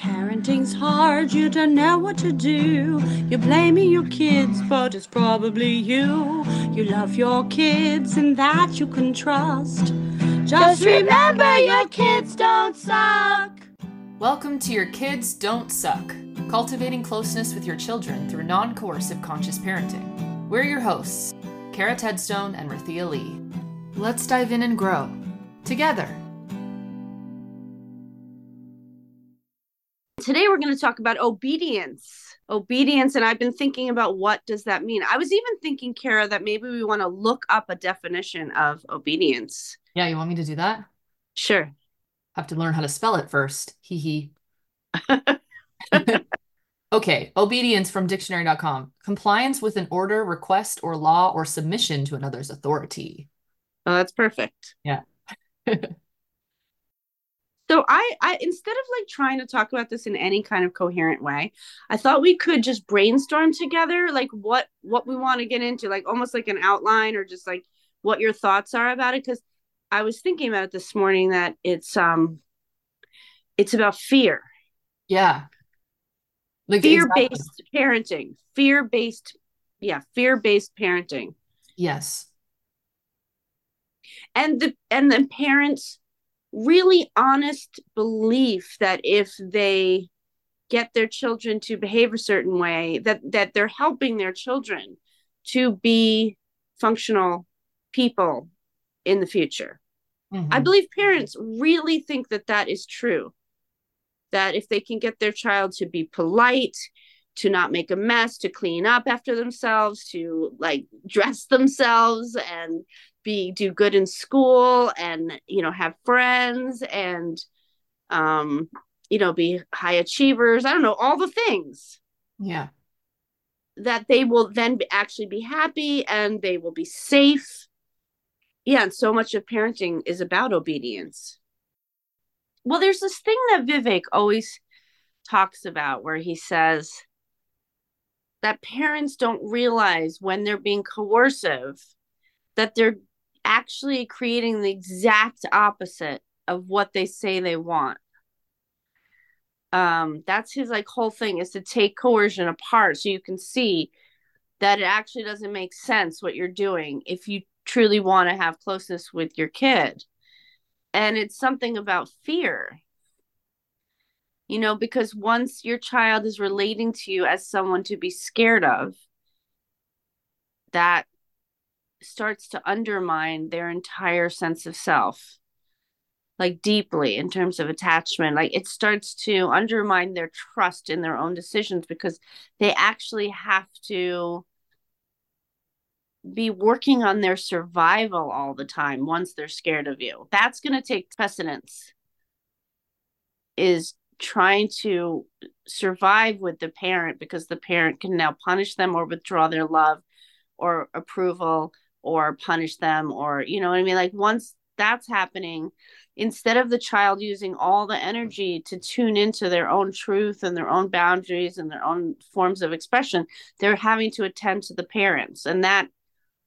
Parenting's hard, you don't know what to do. You're blaming your kids, but it's probably you. You love your kids and that you can trust. Just remember your kids don't suck. Welcome to Your Kids Don't Suck, cultivating closeness with your children through non coercive conscious parenting. We're your hosts, Cara Tedstone and Rythea Lee. Let's dive in and grow together. Today we're going to talk about obedience. Obedience and I've been thinking about what does that mean? I was even thinking Cara that maybe we want to look up a definition of obedience. Yeah, you want me to do that? Sure. Have to learn how to spell it first. Hee hee. okay, obedience from dictionary.com. Compliance with an order, request, or law or submission to another's authority. Oh, that's perfect. Yeah. So I, I instead of like trying to talk about this in any kind of coherent way, I thought we could just brainstorm together like what what we want to get into, like almost like an outline or just like what your thoughts are about it. Cause I was thinking about it this morning that it's um it's about fear. Yeah. Like Fear-based exactly. parenting. Fear-based, yeah, fear-based parenting. Yes. And the and the parents really honest belief that if they get their children to behave a certain way that that they're helping their children to be functional people in the future Mhm. i believe parents really think that that is true that if they can get their child to be polite to not make a mess to clean up after themselves to like dress themselves and be do good in school and you know have friends and um you know be high achievers. I don't know all the things Yeah. that they will then be, actually be happy and they will be safe. Yeah and so much of parenting is about obedience. Well there's this thing that vivek always talks about where he says that parents don't realize when they're being coercive that they're actually creating the exact opposite of what they say they want. Um that's his like whole thing is to take coercion apart so you can see that it actually doesn't make sense what you're doing if you truly want to have closeness with your kid. And it's something about fear. You know because once your child is relating to you as someone to be scared of that starts to undermine their entire sense of self like deeply in terms of attachment. Like it starts to undermine their trust in their own decisions because they actually have to be working on their survival all the time once they're scared of you. That's going to take precedence. Is trying to survive with the parent because the parent can now punish them or withdraw their love or approval or punish them or you know what i mean like once that's happening instead of the child using all the energy to tune into their own truth and their own boundaries and their own forms of expression they're having to attend to the parents and that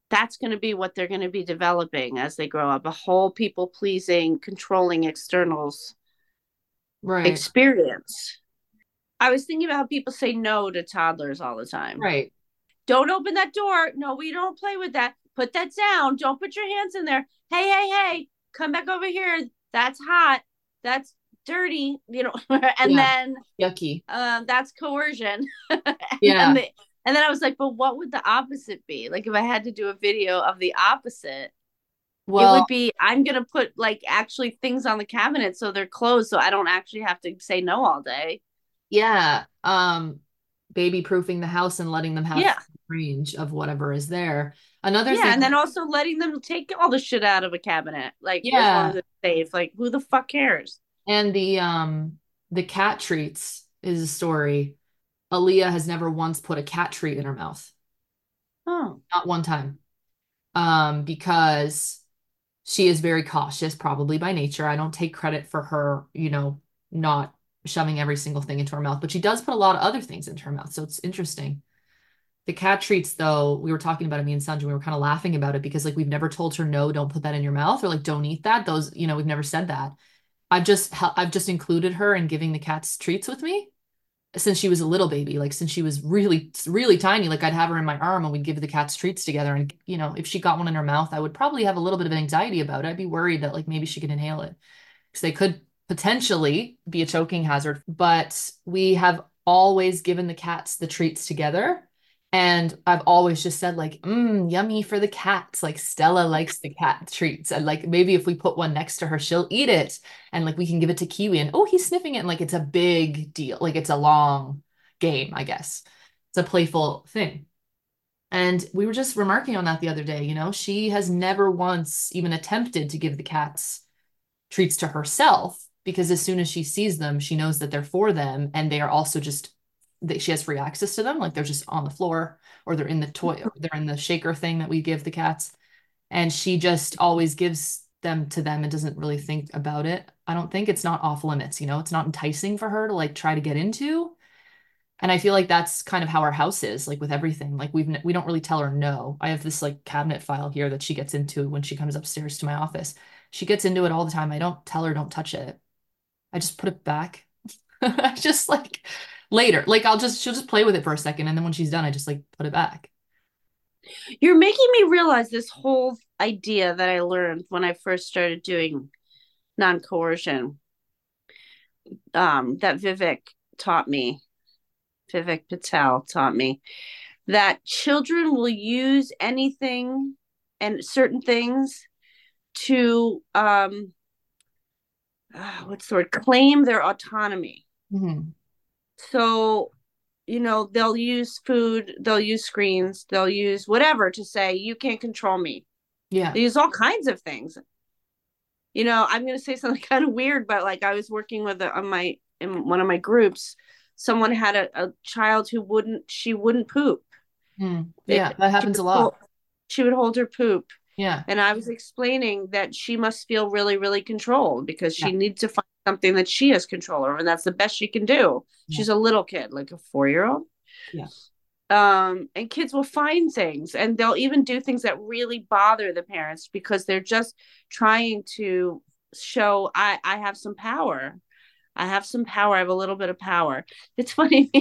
that's going to be what they're going to be developing as they grow up a whole people pleasing controlling externals Right. experience i was thinking about how people say no to toddlers all the time right. don't open that door. No, we don't play with that. Put that down. Don't put your hands in there. Hey, hey, hey, come back over here. That's hot. That's dirty. You know, and Yeah. then Yucky. um, that's coercion. Yeah. Then the, and then I was like, but what would the opposite be? Like if I had to do a video of the opposite, Well, it would be I'm gonna put like actually things on the cabinet so they're closed, so I don't actually have to say no all day. yeah. Um, baby proofing the house and letting them have Yeah. range of whatever is there. Another yeah, thing, and then also letting them take all the shit out of a cabinet, like Yeah. long as it's safe. Like who the fuck cares? and the um the cat treats is a story. Aaliyah has never once put a cat treat in her mouth. Oh, Not one time. Um, because she is very cautious, probably by nature. I don't take credit for her, you know, not shoving every single thing into her mouth, but she does put a lot of other things into her mouth. So it's interesting. The cat treats, though, we were talking about it, me and Sanjay, we were kind of laughing about it because like we've never told her no, don't put that in your mouth, or like don't eat that. Those, you know, we've never said that. I've just I've just included her in giving the cats treats with me since she was a little baby, like since she was really, really tiny, like I'd have her in my arm and we'd give the cats treats together. And, you know, if she got one in her mouth, I would probably have a little bit of anxiety about it. I'd be worried that like maybe she could inhale it because they could potentially be a choking hazard. But we have always given the cats the treats together. And I've always just said, like, mm, yummy for the cats. Like Stella likes the cat treats. And like maybe if we put one next to her, she'll eat it. And like we can give it to Kiwi and oh, he's sniffing it. And like it's a big deal. Like it's a long game, I guess. It's a playful thing. And we were just remarking on that the other day. You know, she has never once even attempted to give the cats treats to herself because as soon as she sees them, she knows that they're for them and they are also just that she has free access to them. Like they're just on the floor or they're in the toy, or they're in the shaker thing that we give the cats. And she just always gives them to them and doesn't really think about it. I don't think it's not off limits, you know, it's not enticing for her to like try to get into. And I feel like that's kind of how our house is, like with everything. Like we've we don't really tell her no. I have this like cabinet file here that she gets into when she comes upstairs to my office. She gets into it all the time. I don't tell her don't touch it. I just put it back. I just like later. Like I'll just she'll just play with it for a second and then when she's done I just like put it back. You're making me realize this whole idea that I learned when I first started doing non-coercion um that Vivek taught me. Vivek Patel taught me that children will use anything and certain things to um uh, what's the word claim their autonomy mm-hmm so you know they'll use food they'll use screens they'll use whatever to say you can't control me. Yeah. They use all kinds of things. You know i'm going to say something kind of weird but like i was working with a, on my in one of my groups someone had a, a child who wouldn't she wouldn't poop. Mm. yeah it, that happens a lot. hold, she would hold her poop yeah. And i was explaining that she must feel really really controlled because she yeah. needs to find something that she has control over and that's the best she can do. Yeah. she's a little kid like a four year old yeah. Um and kids will find things and they'll even do things that really bother the parents because they're just trying to show i i have some power. I have some power. I have a little bit of power. It's funny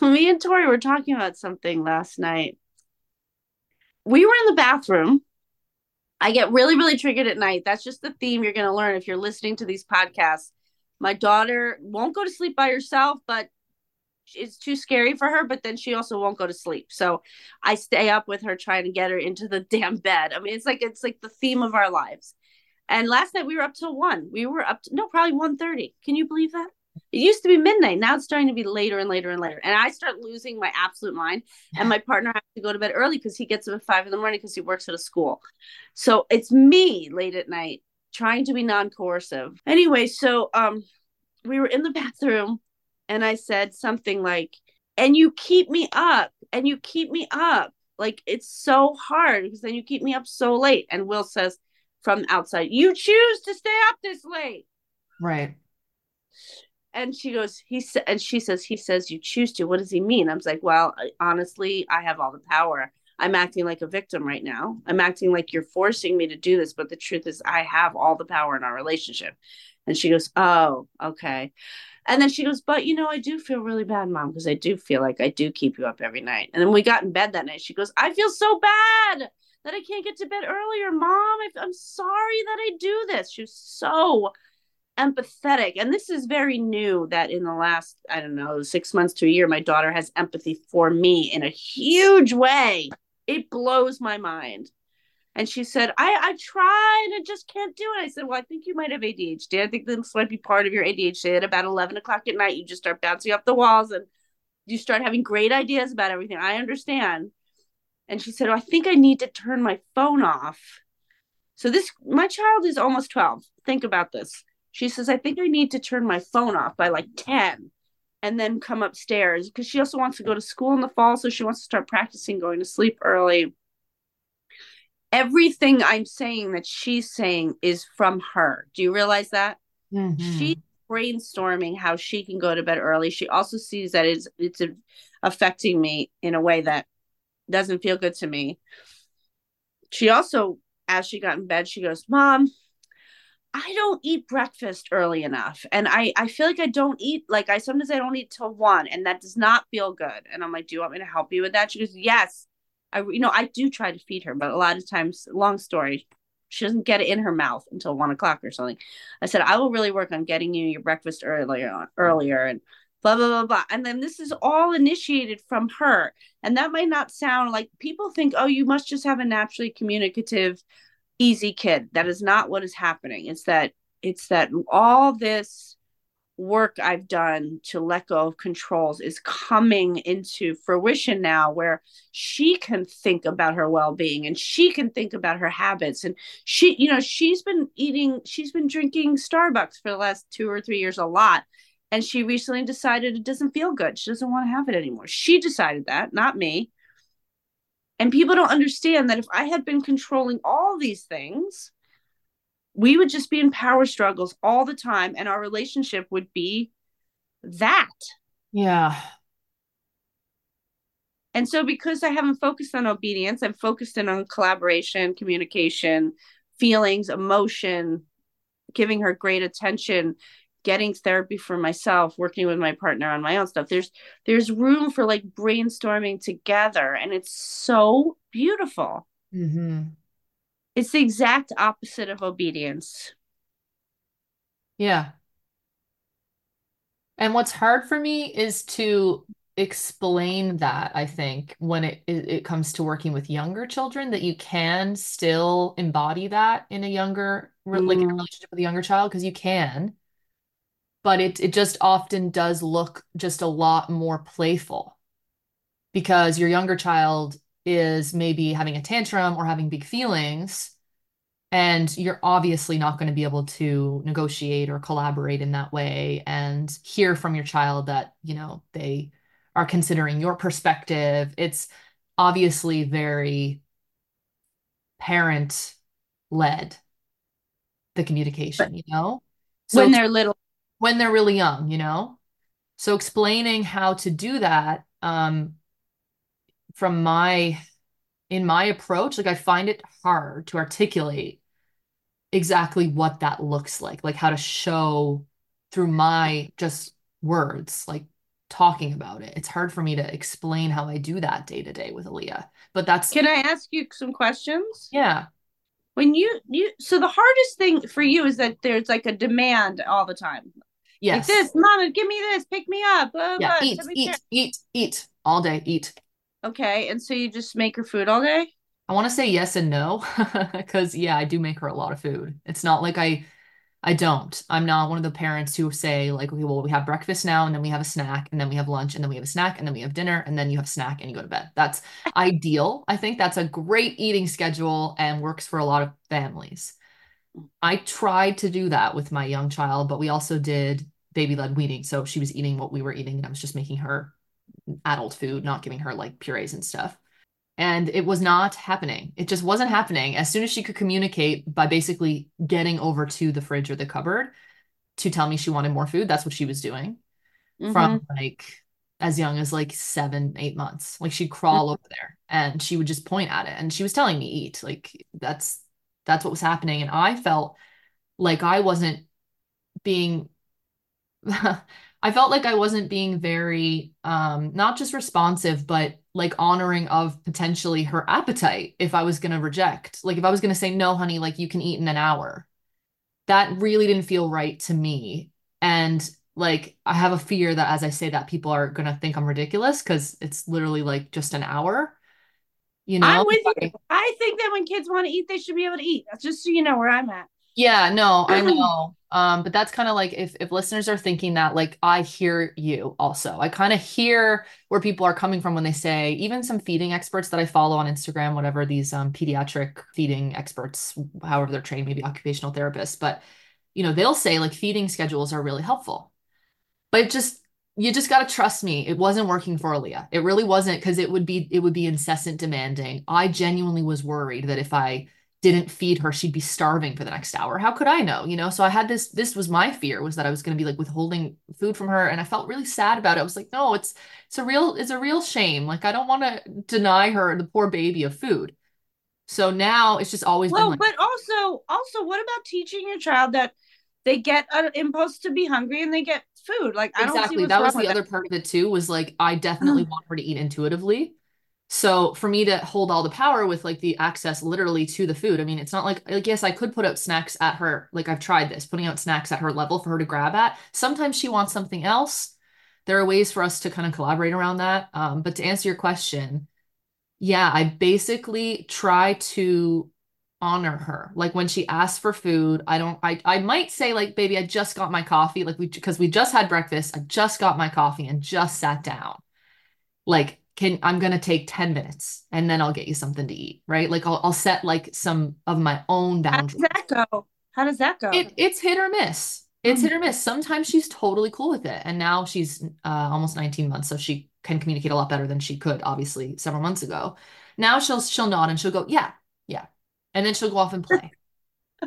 me and tori were talking about something last night. We were in the bathroom I get really, really triggered at night. That's just the theme you're going to learn if you're listening to these podcasts. My daughter won't go to sleep by herself, but it's too scary for her. But then she also won't go to sleep. So I stay up with her trying to get her into the damn bed. I mean, it's like it's like the theme of our lives. And last night we were up till one. We were up to no, probably 1.30. Can you believe that? It used to be midnight. Now it's starting to be later and later and later. And I start losing my absolute mind. And my partner has to go to bed early because he gets up at five in the morning because he works at a school. So it's me late at night trying to be non-coercive. Anyway, so um we were in the bathroom and I said something like, and you keep me up and you keep me up. Like it's so hard because then you keep me up so late. And Will says from outside, you choose to stay up this late. Right and she goes he said and she says he says you choose to. What does he mean? I was like well honestly i have all the power. I'm acting like a victim right now. I'm acting like you're forcing me to do this but the truth is i have all the power in our relationship. And she goes oh okay. And then she goes but you know i do feel really bad mom because i do feel like i do keep you up every night. And then we got in bed that night. She goes i feel so bad that i can't get to bed earlier mom. I'm sorry that i do this. She was so empathetic. And this is very new that in the last i don't know six months to a year my daughter has empathy for me in a huge way. It blows my mind. And she said i i tried and just can't do it. I said well i think you might have adhd i think this might be part of your adhd at about 11 o'clock at night you just start bouncing off the walls and you start having great ideas about everything. I understand. And she said i think i need to turn my phone off. So this my child is almost 12 think about this she says, I think I need to turn my phone off by like 10 and then come upstairs because she also wants to go to school in the fall. So she wants to start practicing going to sleep early. Everything I'm saying that she's saying is from her. Do you realize that? Mm-hmm. She's brainstorming how she can go to bed early. She also sees that it's it's affecting me in a way that doesn't feel good to me. She also, as she got in bed, she goes, Mom, I don't eat breakfast early enough. And I, I feel like I don't eat, like I sometimes I don't eat till one and that does not feel good. And I'm like, do you want me to help you with that? She goes, yes. I, you know, I do try to feed her, but a lot of times, long story, she doesn't get it in her mouth until one o'clock or something. I said, I will really work on getting you your breakfast earlier, earlier. And blah, blah, blah, blah. And then this is all initiated from her. And that might not sound like people think, oh, you must just have a naturally communicative easy kid. That is not what is happening. It's that it's that all this work I've done to let go of controls is coming into fruition now where she can think about her well-being and she can think about her habits. And she you know she's been eating she's been drinking Starbucks for the last 2 or 3 years a lot. And she recently decided it doesn't feel good. She doesn't want to have it anymore. She decided that not me and people don't understand that if I had been controlling all these things, we would just be in power struggles all the time and our relationship would be that. Yeah. And so because I haven't focused on obedience, I'm focused in on collaboration, communication, feelings, emotion, giving her great attention, getting therapy for myself working with my partner on my own stuff. There's there's room for like brainstorming together and it's so beautiful. Mm-hmm. it's the exact opposite of obedience. Yeah. And what's hard for me is to explain that i think when it it comes to working with younger children that you can still embody that in a younger mm. like in a relationship with a younger child because you can but it it just often does look just a lot more playful because your younger child is maybe having a tantrum or having big feelings and you're obviously not going to be able to negotiate or collaborate in that way and hear from your child that you know they are considering your perspective. It's obviously very parent led the communication you know? So when they're little when they're really young, you know? So explaining how to do that um, from my in my approach, like I find it hard to articulate exactly what that looks like, like how to show through my just words, like talking about it. It's hard for me to explain how I do that day to day with Aaliyah. But that's Can I ask you some questions? Yeah when you you so the hardest thing for you is that there's like a demand all the time yes like this mama give me this pick me up blah, yeah blah, eat eat eat eat all day eat okay and so you just make her food all day i want to say yes and no because yeah i do make her a lot of food it's not like i I don't. I'm not one of the parents who say like, okay, well, we have breakfast now, and then we have a snack, and then we have lunch, and then we have a snack, and then we have dinner, and then you have a snack, and you go to bed. That's ideal. I think that's a great eating schedule and works for a lot of families. Mm. I tried to do that with my young child, but we also did baby led weaning. So she was eating what we were eating, and I was just making her adult food, not giving her like purees and stuff and it was not happening. It just wasn't happening. As soon as she could communicate by basically getting over to the fridge or the cupboard to tell me she wanted more food, that's what she was doing mm-hmm. from like as young as like seven, eight months. Like she'd crawl mm-hmm. over there and she would just point at it and she was telling me eat. Like that's that's what was happening. And I felt like I wasn't being I felt like I wasn't being very um not just responsive, but like honoring of potentially her appetite if I was going to reject. Like if I was going to say, no, honey, like you can eat in an hour. That really didn't feel right to me. And like I have a fear that as I say that, people are going to think I'm ridiculous because it's literally like just an hour. You know, I'm with you. I think that when kids want to eat, they should be able to eat. That's just so you know where I'm at. Yeah, no, I know. Um, but that's kind of like if if listeners are thinking that, like I hear you also. I kind of hear where people are coming from when they say, even some feeding experts that I follow on Instagram, whatever these um pediatric feeding experts, however they're trained, maybe occupational therapists, but you know, they'll say like feeding schedules are really helpful. But just you just got to trust me. It wasn't working for Aaliyah. It really wasn't because it would be it would be incessant demanding. I genuinely was worried that if I didn't feed her, she'd be starving for the next hour. How could I know? You know, so I had this, this was my fear was that I was going to be like withholding food from her. And I felt really sad about it. I was like, no, it's, it's a real, it's a real shame. Like, I don't want to deny her, the poor baby of food. So now it's just always well, been like, but also, also, what about teaching your child that they get an impulse to be hungry and they get food? Like, I exactly. that was the other that. part of it too. Was like, I definitely want her to eat intuitively. So for me to hold all the power with like the access literally to the food, I mean, it's not like, like yes, I could put out snacks at her. Like I've tried this, putting out snacks at her level for her to grab at. Sometimes she wants something else. There are ways for us to kind of collaborate around that. Um, but to answer your question, yeah, I basically try to honor her. Like when she asks for food, I don't I I might say like baby, I just got my coffee like we because we just had breakfast. I just got my coffee and just sat down. Like can I'm going to take 10 minutes and then I'll get you something to eat, right? Like I'll I'll set like some of my own boundaries. How does that go? How does that go? It, it's hit or miss. It's hit or miss. Sometimes she's totally cool with it. And now she's uh, almost 19 months, so she can communicate a lot better than she could, obviously, several months ago. Now she'll she'll nod and she'll go, yeah, yeah. And then she'll go off and play.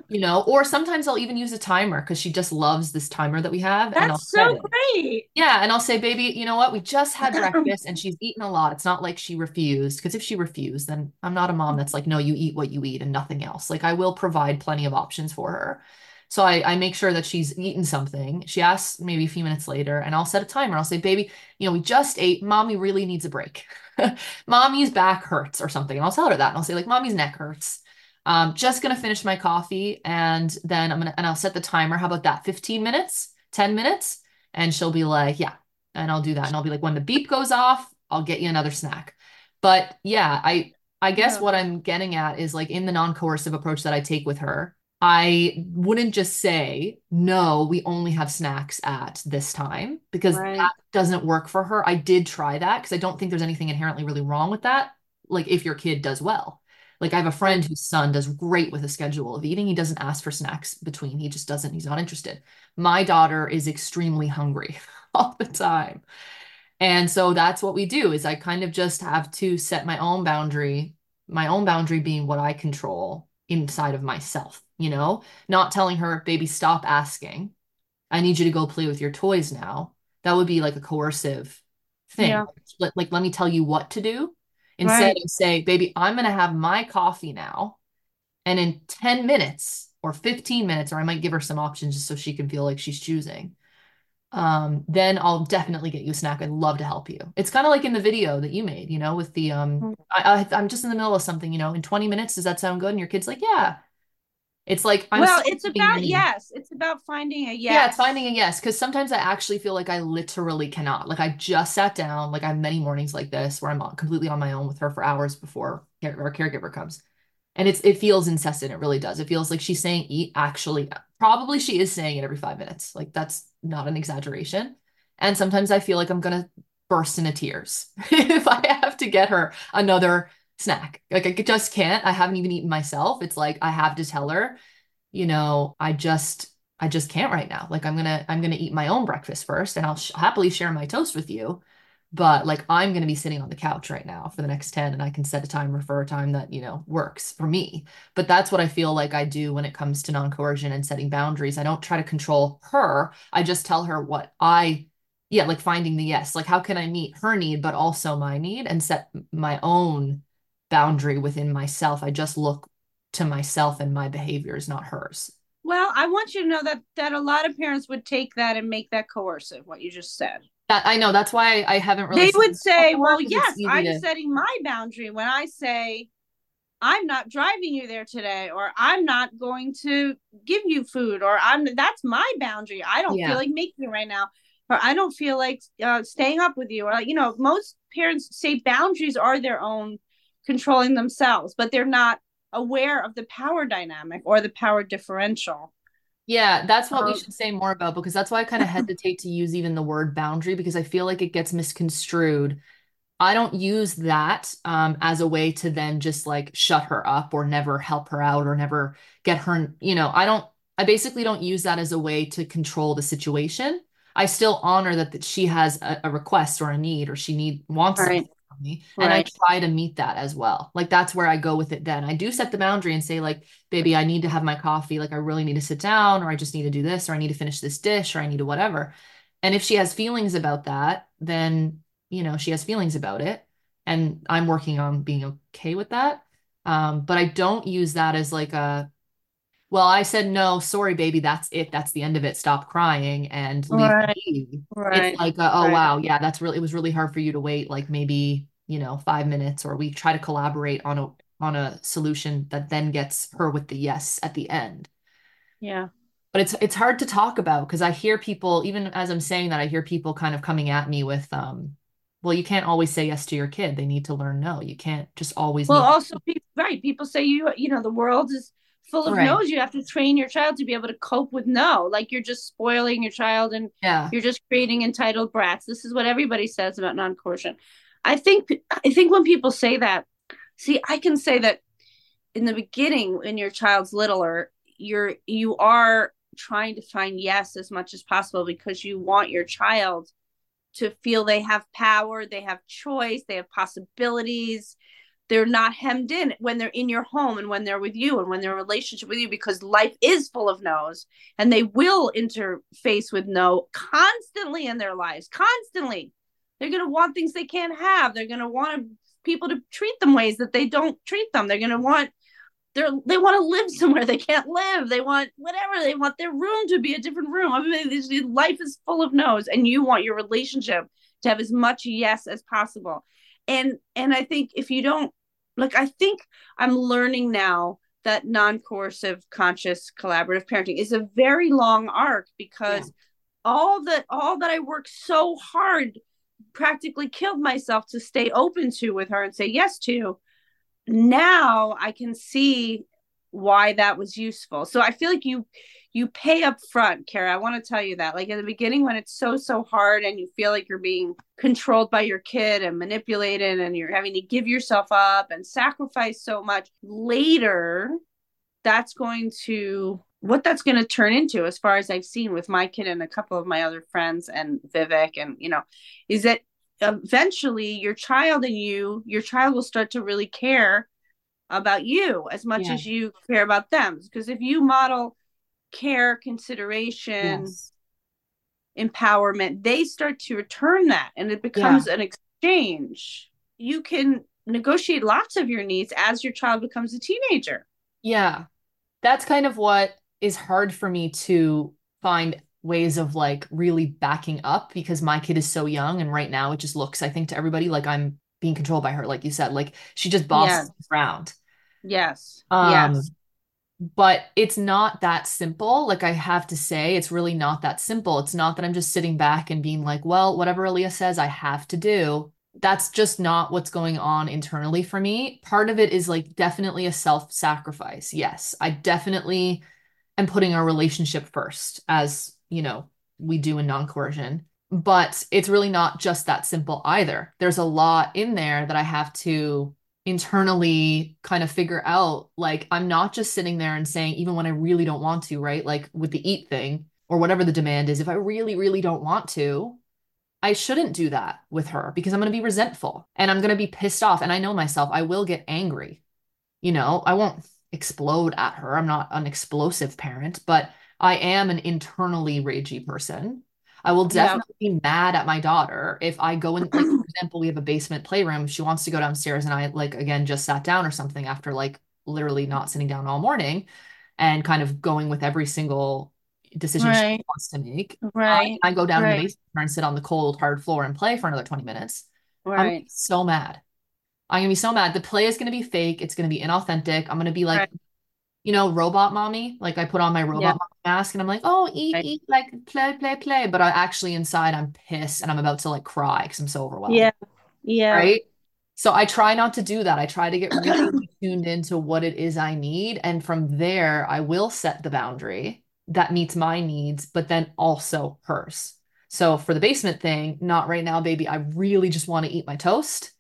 You know, or sometimes I'll even use a timer because she just loves this timer that we have. That's and I'll so great. Yeah. And I'll say, baby, you know what? We just had breakfast and she's eaten a lot. It's not like she refused. Because if she refused, then I'm not a mom that's like, no, you eat what you eat and nothing else. Like I will provide plenty of options for her. So I, I make sure that she's eaten something. She asks maybe a few minutes later, and I'll set a timer. I'll say, baby, you know, we just ate. Mommy really needs a break. Mommy's back hurts or something. And I'll tell her that. And I'll say, like, mommy's neck hurts. Um, just gonna finish my coffee and then I'm gonna and I'll set the timer. How about that? 15 minutes, 10 minutes? And she'll be like, Yeah. And I'll do that. And I'll be like, when the beep goes off, I'll get you another snack. But yeah, I I guess yeah. what I'm getting at is like in the non-coercive approach that I take with her, I wouldn't just say, no, we only have snacks at this time because right. that doesn't work for her. I did try that because I don't think there's anything inherently really wrong with that. Like if your kid does well. Like I have a friend whose son does great with a schedule of eating. He doesn't ask for snacks between. He just doesn't. He's not interested. My daughter is extremely hungry all the time. And so that's what we do is I kind of just have to set my own boundary, my own boundary being what I control inside of myself you know, not telling her, baby, stop asking. I need you to go play with your toys now. That would be like a coercive thing. Yeah. Like, like, let me tell you what to do instead right. of say, baby, I'm going to have my coffee now. And in 10 minutes or 15 minutes, or I might give her some options just so she can feel like she's choosing. Um, then I'll definitely get you a snack. I'd love to help you. It's kind of like in the video that you made, you know, with the um, mm-hmm. I, I I'm just in the middle of something, you know, in 20 minutes, does that sound good? And your kid's like, yeah. It's like I'm well, it's about yes. It's about finding a yes. Yeah, it's finding a yes. Because sometimes I actually feel like I literally cannot. Like I just sat down. Like I have many mornings like this where I'm completely on my own with her for hours before our caregiver comes, and it's it feels incessant. It really does. It feels like she's saying eat. Actually, probably she is saying it every five minutes. Like that's not an exaggeration. And sometimes I feel like I'm gonna burst into tears if I have to get her another snack. Like I just can't. I haven't even eaten myself. It's like I have to tell her, you know, I just I just can't right now. Like I'm going to I'm going to eat my own breakfast first and I'll sh- happily share my toast with you. But like I'm going to be sitting on the couch right now for the next 10 and I can set a timer for a time that, you know, works for me. But that's what I feel like I do when it comes to non-coercion and setting boundaries. I don't try to control her. I just tell her what I yeah, like finding the yes. Like how can I meet her need but also my need and set my own boundary within myself. I just look to myself and my behaviors, not hers. Well, I want you to know that that a lot of parents would take that and make that coercive. What you just said. That I know. That's why I haven't really. They would say, "Well, yes, I'm to... setting my boundary when I say." I'm not driving you there today, or I'm not going to give you food, or I'm that's my boundary. I don't yeah. feel like making it right now, or I don't feel like uh, staying up with you, or like, you know, most parents say boundaries are their own controlling themselves, but they're not aware of the power dynamic or the power differential. Yeah, that's what um, we should say more about because that's why I kind of hesitate to use even the word boundary because I feel like it gets misconstrued. I don't use that um, as a way to then just like shut her up or never help her out or never get her, you know, I don't, I basically don't use that as a way to control the situation. I still honor that, that she has a, a request or a need or she need wants right right. and i try to meet that as well. Like that's where i go with it then. I do set the boundary and say like baby i need to have my coffee. Like i really need to sit down or i just need to do this or i need to finish this dish or i need to whatever. And if she has feelings about that then you know she has feelings about it and i'm working on being okay with that. Um, but I don't use that as like a, well, I said no, sorry, baby, that's it. That's the end of it. Stop crying and leave Right, me right, It's like, a, oh, right. wow, yeah, that's really, it was really hard for you to wait, like maybe, you know, five minutes, or we try to collaborate on a on a solution that then gets her with the yes at the end. Yeah. But it's it's hard to talk about because I hear people, even as I'm saying that, I hear people kind of coming at me with, um, well, you can't always say yes to your kid. They need to learn no. You can't just always Well, also, right, people say you, you know, the world is full of Right. no's. You have to train your child to be able to cope with no. Like you're just spoiling your child and Yeah. you're just creating entitled brats. This is what everybody says about non-coercion. I think I think when people say that, see, I can say that in the beginning when your child's littler, you're you are trying to find yes as much as possible because you want your child to feel they have power, they have choice, they have possibilities. They're not hemmed in when they're in your home and when they're with you and when they're in a relationship with you because life is full of no's and they will interface with no constantly in their lives, constantly. They're going to want things they can't have. They're going to want people to treat them ways that they don't treat them. They're going to want they're they want to live somewhere they can't live. They want whatever. They want their room to be a different room. I mean, life is full of no's, and you want your relationship to have as much yes as possible. And and I think if you don't like, I think I'm learning now that non-coercive, conscious, collaborative parenting is a very long arc because yeah. all that all that I worked so hard practically killed myself to stay open to with her and say yes to now I can see why that was useful. So I feel like you you pay up front, Cara. I want to tell you that. Like at the beginning when it's so so hard and you feel like you're being controlled by your kid and manipulated and you're having to give yourself up and sacrifice so much, later that's going to what that's going to turn into as far as I've seen with my kid and a couple of my other friends and Vivek and you know is that eventually your child and you your child will start to really care about you as much yeah. as you care about them because if you model care consideration yes. empowerment they start to return that and it becomes yeah. an exchange you can negotiate lots of your needs as your child becomes a teenager yeah that's kind of what is hard for me to find ways of like really backing up because my kid is so young and right now it just looks i think to everybody like i'm being controlled by her like you said like she just bosses yes. around yes. Um yes. but it's not that simple. Like i have to say it's really not that simple. It's not that i'm just sitting back and being like well whatever Aaliyah says i have to do. That's just not what's going on internally for me. Part of it is like definitely a self-sacrifice. Yes i definitely am putting our relationship first as you know, we do in non coercion. But it's really not just that simple either. There's a lot in there that I have to internally kind of figure out. Like, I'm not just sitting there and saying, even when I really don't want to, right? Like with the eat thing or whatever the demand is, if I really, really don't want to, I shouldn't do that with her because I'm going to be resentful and I'm going to be pissed off. And I know myself, I will get angry. You know, I won't explode at her. I'm not an explosive parent, but I am an internally ragey person. I will definitely yeah. be mad at my daughter if I go in, like, for example, we have a basement playroom. She wants to go downstairs, and I, like, again, just sat down or something after, like, literally not sitting down all morning and kind of going with every single decision right. she wants to make. Right. I, I go down right. in the basement and sit on the cold, hard floor and play for another 20 minutes. Right. I'm so mad. I'm gonna be so mad. The play is gonna be fake. It's gonna be inauthentic. I'm gonna be like, Right. You know, robot mommy. Like I put on my robot Yeah. mommy mask and I'm like, oh, eat, Right. eat, like play, play, play. But I actually inside I'm pissed and I'm about to like cry because I'm so overwhelmed. Yeah. Yeah. Right. So I try not to do that. I try to get really tuned into what it is I need. And from there, I will set the boundary that meets my needs, but then also hers. So for the basement thing, not right now, baby. I really just want to eat my toast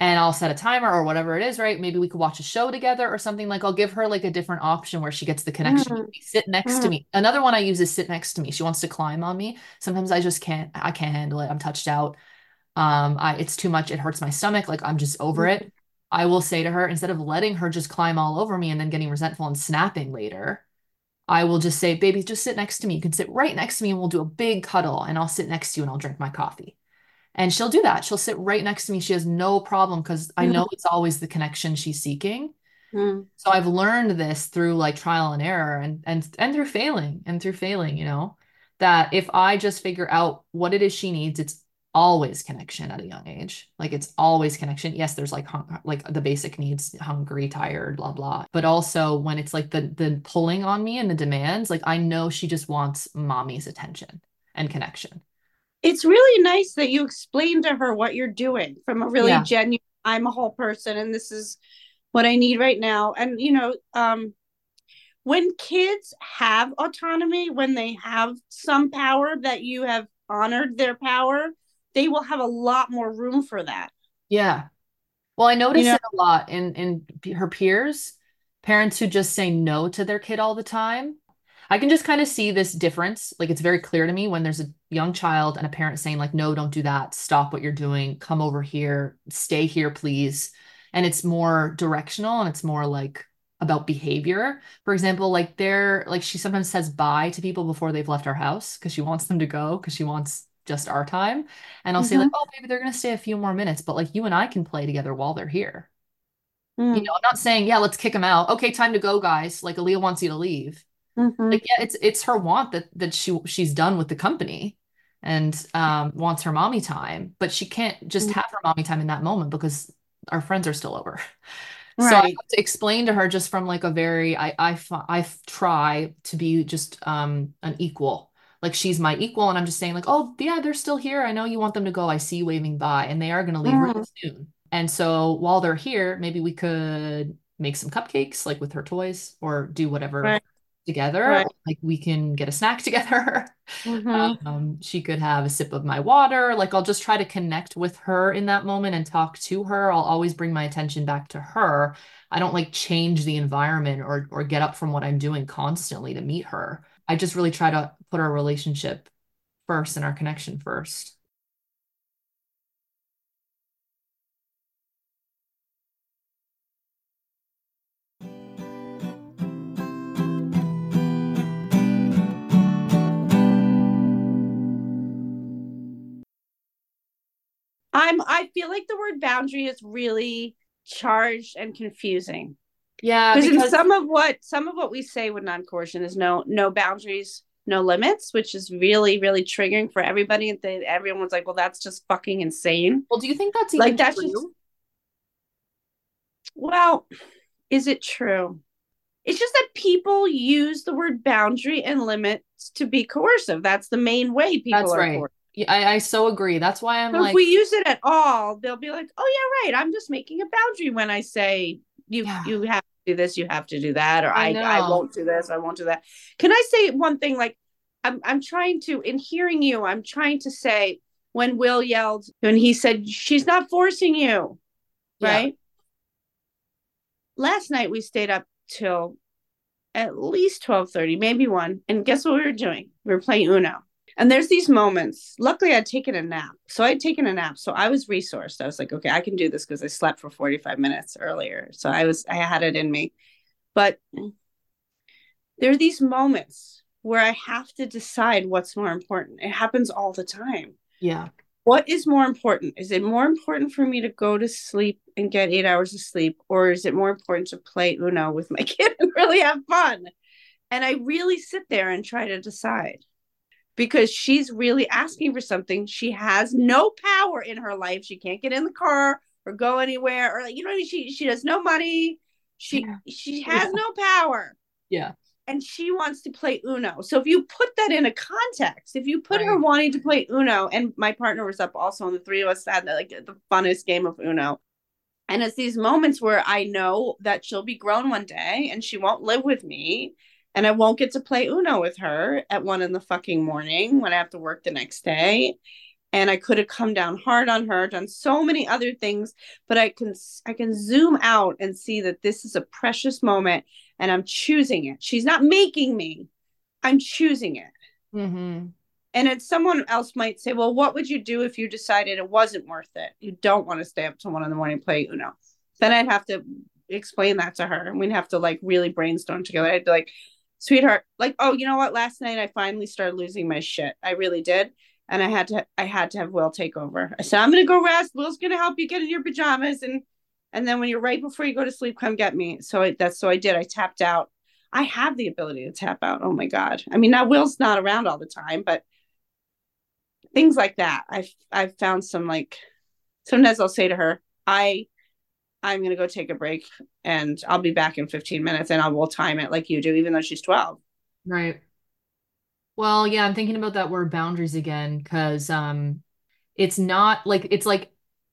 and I'll set a timer or whatever it is, right? Maybe we could watch a show together or something. Like I'll give her like a different option where she gets the connection. Mm. Sit next to Mm. me. Another one I use is sit next to me. She wants to climb on me. Sometimes I just can't, I can't handle it. I'm touched out. Um, I it's too much. It hurts my stomach. Like I'm just over it. I will say to her, instead of letting her just climb all over me and then getting resentful and snapping later, I will just say, baby, just sit next to me. You can sit right next to me and we'll do a big cuddle and I'll sit next to you and I'll drink my coffee. And she'll do that. She'll sit right next to me. She has no problem because I know it's always the connection she's seeking. Mm. So I've learned this through like trial and error and and and through failing and through failing, you know, that if I just figure out what it is she needs, it's always connection at a young age. Like it's always connection. Yes, there's like hung- like the basic needs, hungry, tired, blah blah. But also when it's like the the pulling on me and the demands, like I know she just wants mommy's attention and connection. It's really nice that you explain to her what you're doing from a really Yeah. genuine I'm a whole person and this is what I need right now. And you know, um when kids have autonomy, when they have some power that you have honored their power, they will have a lot more room for that. Yeah. Well, I notice You know- it a lot in in her peers, parents who just say no to their kid all the time. I can just kind of see this difference. Like it's very clear to me when there's a young child and a parent saying like, "No, don't do that. Stop what you're doing. Come over here. Stay here, please." And it's more directional and it's more like about behavior. For example, like they're like she sometimes says bye to people before they've left our house because she wants them to go because she wants just our time. And I'll say like, "Oh, maybe they're gonna stay a few more minutes, but like you and I can play together while they're here." Mm. You know, I'm not saying, "Yeah, let's kick them out." Okay, time to go, guys. Like Aaliyah wants you to leave. Mhm. Like, yeah, it's it's her want that that she she's done with the company and um wants her mommy time, but she can't just Mm. have her mommy time in that moment because our friends are still over. Right. So I have to explain to her just from like a very I I I try to be just um an equal. Like she's my equal, and I'm just saying like, oh yeah, they're still here. I know you want them to go. I see you waving by, and they are going to leave really soon. And so while they're here, maybe we could make some cupcakes like with her toys, or do whatever Right. Together. Right. Like we can get a snack together. Mhm. Um, she could have a sip of my water. Like I'll just try to connect with her in that moment and talk to her. I'll always bring my attention back to her. I don't like change the environment or or get up from what I'm doing constantly to meet her. I just really try to put our relationship first and our connection first. I'm I feel like the word boundary is really charged and confusing. Yeah, Because in some of what some of what we say with non-coercion is no no boundaries, no limits, which is really, really triggering for everybody. And they, everyone's like, well, that's just fucking insane. well, do you think that's Like, that's true? just- Well, is it true? It's just that people use the word boundary and limits to be coercive. That's the main way people That's are right. coercive. Yeah, I, I so agree. That's why I'm So like, if we use it at all, they'll be like, "Oh yeah, right. I'm just making a boundary when I say you Yeah. you have to do this, you have to do that, or I I I, won't do this, I won't do that." Can I say one thing? Like, I'm I'm trying to in hearing you, I'm trying to say when Will yelled and he said, "She's not forcing you," Yeah. right? Last night we stayed up till at least twelve thirty, maybe one, and guess what we were doing? We were playing Uno. And there's these moments. Luckily, I'd taken a nap. So I'd taken a nap. So I was resourced. I was like, okay, I can do this because I slept for 45 minutes earlier. So I was, I had it in me. But there are these moments where I have to decide what's more important. It happens all the time. yeah, What is more important? Is it more important for me to go to sleep and get eight hours of sleep? Or is it more important to play Uno with my kid and really have fun? And I really sit there and try to decide because she's really asking for something. She has no power in her life. She can't get in the car or go anywhere or like, you know what I mean? She she has no money. She Yeah. she has Yeah. no power yeah, and she wants to play Uno. So if you put that in a context, if you put her wanting to play Uno, and my partner was up also, and the three of us had like the funnest game of Uno. And it's these moments where I know that she'll be grown one day and she won't live with me. And I won't get to play Uno with her at one in the fucking morning when I have to work the next day. And I could have come down hard on her, done so many other things, but I can I can zoom out and see that this is a precious moment and I'm choosing it. She's not making me. I'm choosing it. hmm And it's someone else might say, well, what would you do if you decided it wasn't worth it? You don't want to stay up till one in the morning play Uno. Then I'd have to explain that to her and we'd have to like really brainstorm together. I'd be like, sweetheart, like, oh, you know what? Last night I finally started losing my shit. I really did. And I had to I had to have Will take over. I said, I'm gonna go rest. Will's gonna help you get in your pajamas and And then when you're right before you go to sleep, come get me. So I, that's so I did. I tapped out. I have the ability to tap out. Oh my God. I mean, now Will's not around all the time, but things like that. I've I've found some like sometimes I'll say to her, I I'm gonna go take a break and I'll be back in 15 minutes and I will time it like you do, even though she's 12. Right. Well, yeah, I'm thinking about that word boundaries again because um it's not like it's like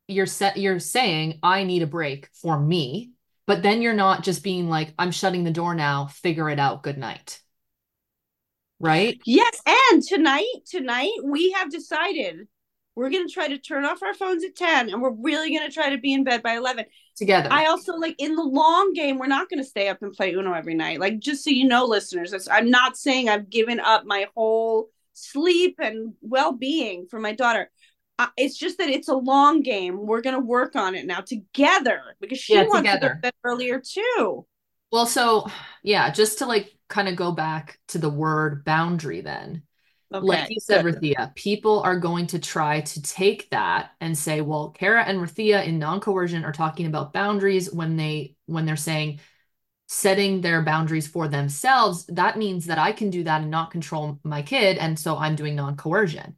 you're set you're saying I need a break for me, but then you're not just being like I'm shutting the door now, figure it out, good night. Right? Yes, and tonight tonight we have decided we're going to try to turn off our phones at 10 and we're really going to try to be in bed by 11 together. I also like in the long game, we're not going to stay up and play Uno every night. Like, just so you know, listeners, I'm not saying I've given up my whole sleep and well being for my daughter. Uh, it's just that it's a long game. We're going to work on it now together because she yeah, wants together. to go to bed earlier too. Well, so yeah, just to like kind of go back to the word boundary then. Okay, like you said, good. Rythea, people are going to try to take that and say, well, Cara and Rythea in non-coercion are talking about boundaries when they when they're saying setting their boundaries for themselves. That means that I can do that and not control my kid, and so I'm doing non-coercion.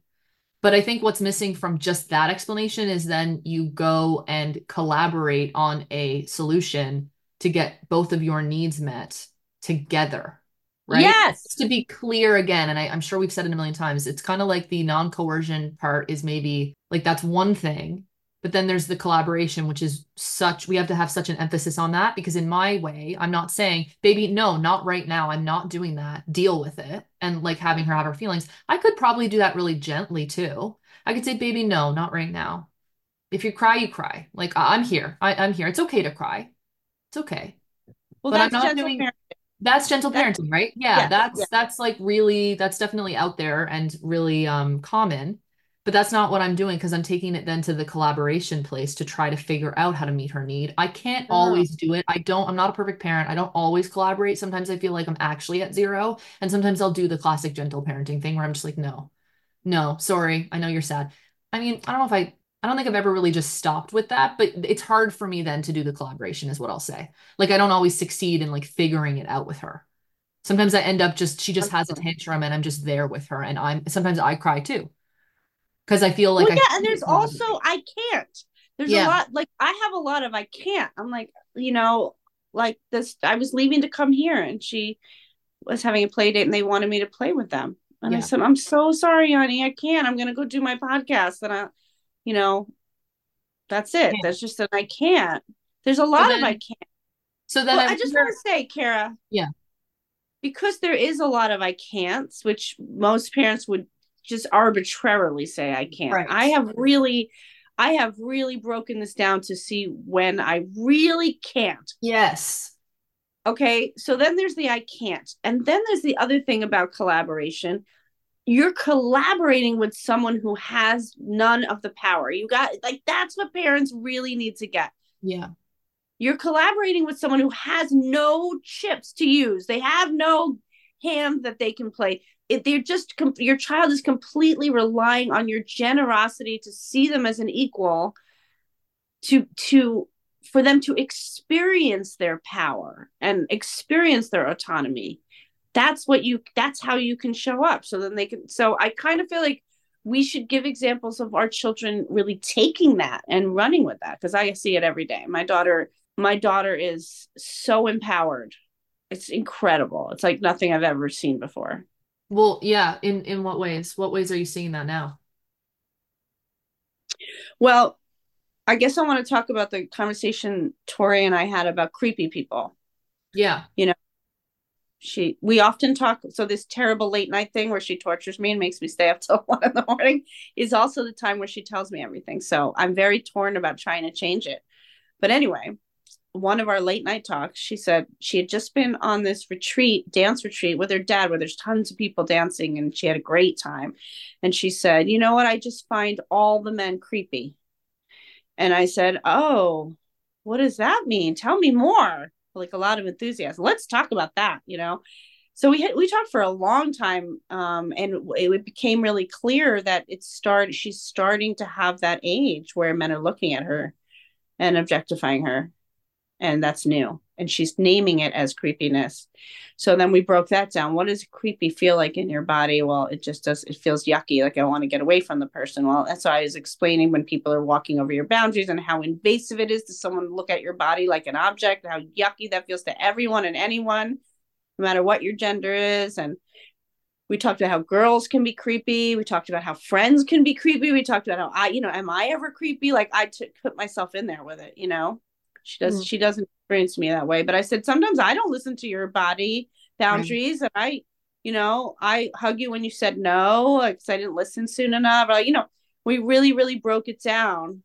But I think what's missing from just that explanation is then you go and collaborate on a solution to get both of your needs met together right? Yes. Just to be clear again, and I, am sure we've said it a million times, it's kind of like the non coercion part is maybe like that's one thing. But then there's the collaboration, which is such, we have to have such an emphasis on that because, in my way, I'm not saying, baby, no, not right now. I'm not doing that. Deal with it. And like having her have her feelings. I could probably do that really gently too. I could say, baby, no, not right now. If you cry, you cry. Like, I'm here. I, am here. It's okay to cry. It's okay. Well, but I'm not doing. That's gentle parenting, right? Yeah, yeah that's yeah. that's like really that's definitely out there and really um common. But that's not what I'm doing because I'm taking it then to the collaboration place to try to figure out how to meet her need. I can't always do it. I don't, I'm not a perfect parent. I don't always collaborate. Sometimes I feel like I'm actually at zero. And sometimes I'll do the classic gentle parenting thing where I'm just like, no, no, sorry. I know you're sad. I mean, I don't know if I I don't think I've ever really just stopped with that, but it's hard for me then to do the collaboration, is what I'll say. Like, I don't always succeed in like figuring it out with her. Sometimes I end up just, she just has a tantrum and I'm just there with her. And I'm sometimes I cry too. Cause I feel like, well, yeah. and there's also, I can't. There's yeah. a lot, like, I have a lot of I can't. I'm like, you know, like this, I was leaving to come here and she was having a play date and they wanted me to play with them. And yeah. I said, I'm so sorry, honey. I can't. I'm going to go do my podcast. And I, you know, that's it. That's just that I can't. There's a lot so then, of I can't. So then well, I just want to say, Cara. Yeah. Because there is a lot of I can'ts, which most parents would just arbitrarily say I can't. Right. I have really I have really broken this down to see when I really can't. Yes. Okay. So then there's the I can't. And then there's the other thing about collaboration, you're collaborating with someone who has none of the power. You got like that's what parents really need to get. Yeah. You're collaborating with someone who has no chips to use. They have no hand that they can play. If they're just your child is completely relying on your generosity to see them as an equal to to for them to experience their power and experience their autonomy that's what you that's how you can show up. So then they can so i kind of feel like we should give examples of our children really taking that and running with that because i see it every day. My daughter my daughter is so empowered. It's incredible. It's like nothing i've ever seen before. Well yeah in in what ways? What ways are you seeing that now? Well i guess i want to talk about the conversation tori and i had about creepy people. Yeah. You know she we often talk so this terrible late night thing where she tortures me and makes me stay up till one in the morning is also the time where she tells me everything. So i'm very torn about trying to change it. But anyway one of our late night talks she said she had just been on this retreat dance retreat with her dad where there's tons of people dancing and she had a great time. And she said you know what? I just find all the men creepy. And i said oh what does that mean? Tell me more like a lot of enthusiasm. Let's talk about that, you know. So we had, we talked for a long time, um, and it became really clear that it started. She's starting to have that age where men are looking at her and objectifying her. And that's new. And she's naming it as creepiness. So then we broke that down. What does creepy feel like in your body? Well, it just does, it feels yucky. Like I want to get away from the person. Well, that's why I was explaining when people are walking over your boundaries and how invasive it is to someone look at your body like an object, how yucky that feels to everyone and anyone, no matter what your gender is. And we talked about how girls can be creepy. We talked about how friends can be creepy. We talked about how I, you know, am I ever creepy? Like I put myself in there with it, you know. She does. Mm. She doesn't experience me that way. But I said sometimes I don't listen to your body boundaries, and I, you know, I hug you when you said no, because I didn't listen soon enough. Or, you know, we really, really broke it down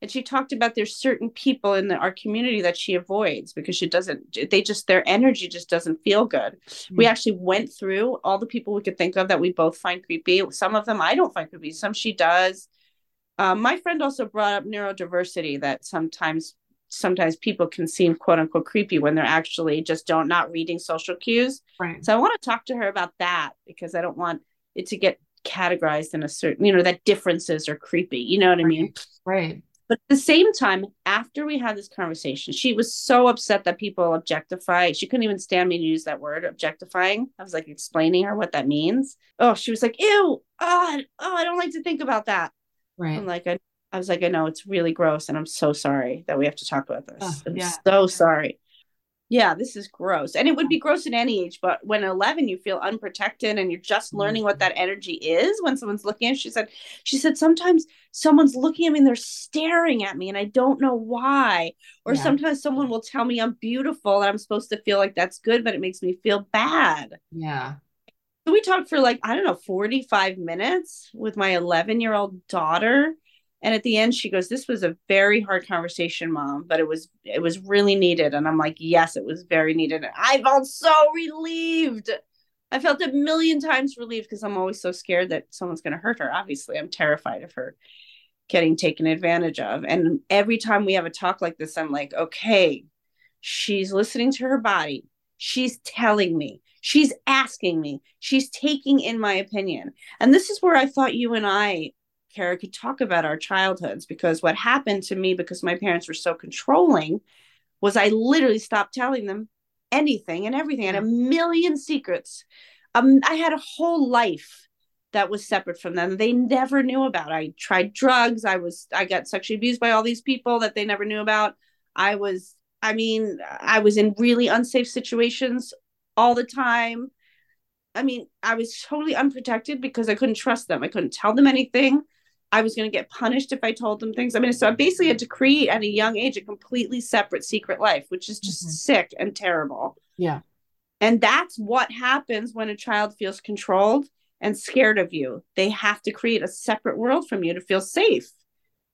and she talked about there's certain people in the, our community that she avoids because she doesn't they just their energy just doesn't feel good mm-hmm. we actually went through all the people we could think of that we both find creepy some of them i don't find creepy some she does um, my friend also brought up neurodiversity that sometimes sometimes people can seem quote unquote creepy when they're actually just don't not reading social cues right so i want to talk to her about that because i don't want it to get categorized in a certain you know that differences are creepy you know what right. i mean right but at the same time, after we had this conversation, she was so upset that people objectify. She couldn't even stand me to use that word, objectifying. I was like explaining her what that means. Oh, she was like, ew, oh, oh, I don't like to think about that. Right. I'm like, I, I was like, I know it's really gross, and I'm so sorry that we have to talk about this. Oh, I'm yeah. so sorry yeah, this is gross. And it would be gross at any age, but when 11 you feel unprotected and you're just mm-hmm. learning what that energy is when someone's looking at she said she said sometimes someone's looking at me and they're staring at me and I don't know why. Or yeah. sometimes someone will tell me I'm beautiful and I'm supposed to feel like that's good but it makes me feel bad. Yeah. So we talked for like I don't know 45 minutes with my 11-year-old daughter and at the end she goes this was a very hard conversation mom but it was it was really needed. And i'm like yes it was very needed. And i felt so relieved. I felt a million times relieved because i'm always so scared that someone's going to hurt her. Obviously i'm terrified of her getting taken advantage of. And every time we have a talk like this i'm like okay she's listening to her body. She's telling me. She's asking me. She's taking in my opinion. And this is where i thought you and i Cara could talk about our childhoods because what happened to me because my parents were so controlling was I literally stopped telling them anything and everything. I had a million secrets. Um, I had a whole life that was separate from them. They never knew about. I tried drugs. I was I got sexually abused by all these people that they never knew about. I was I mean, I was in really unsafe situations all the time. I mean, I was totally unprotected because I couldn't trust them. I couldn't tell them anything. I was going to get punished if I told them things. I mean, so I basically had to create at a young age a completely separate secret life, which is just mm-hmm. sick and terrible. Yeah. And that's what happens when a child feels controlled and scared of you. They have to create a separate world from you to feel safe.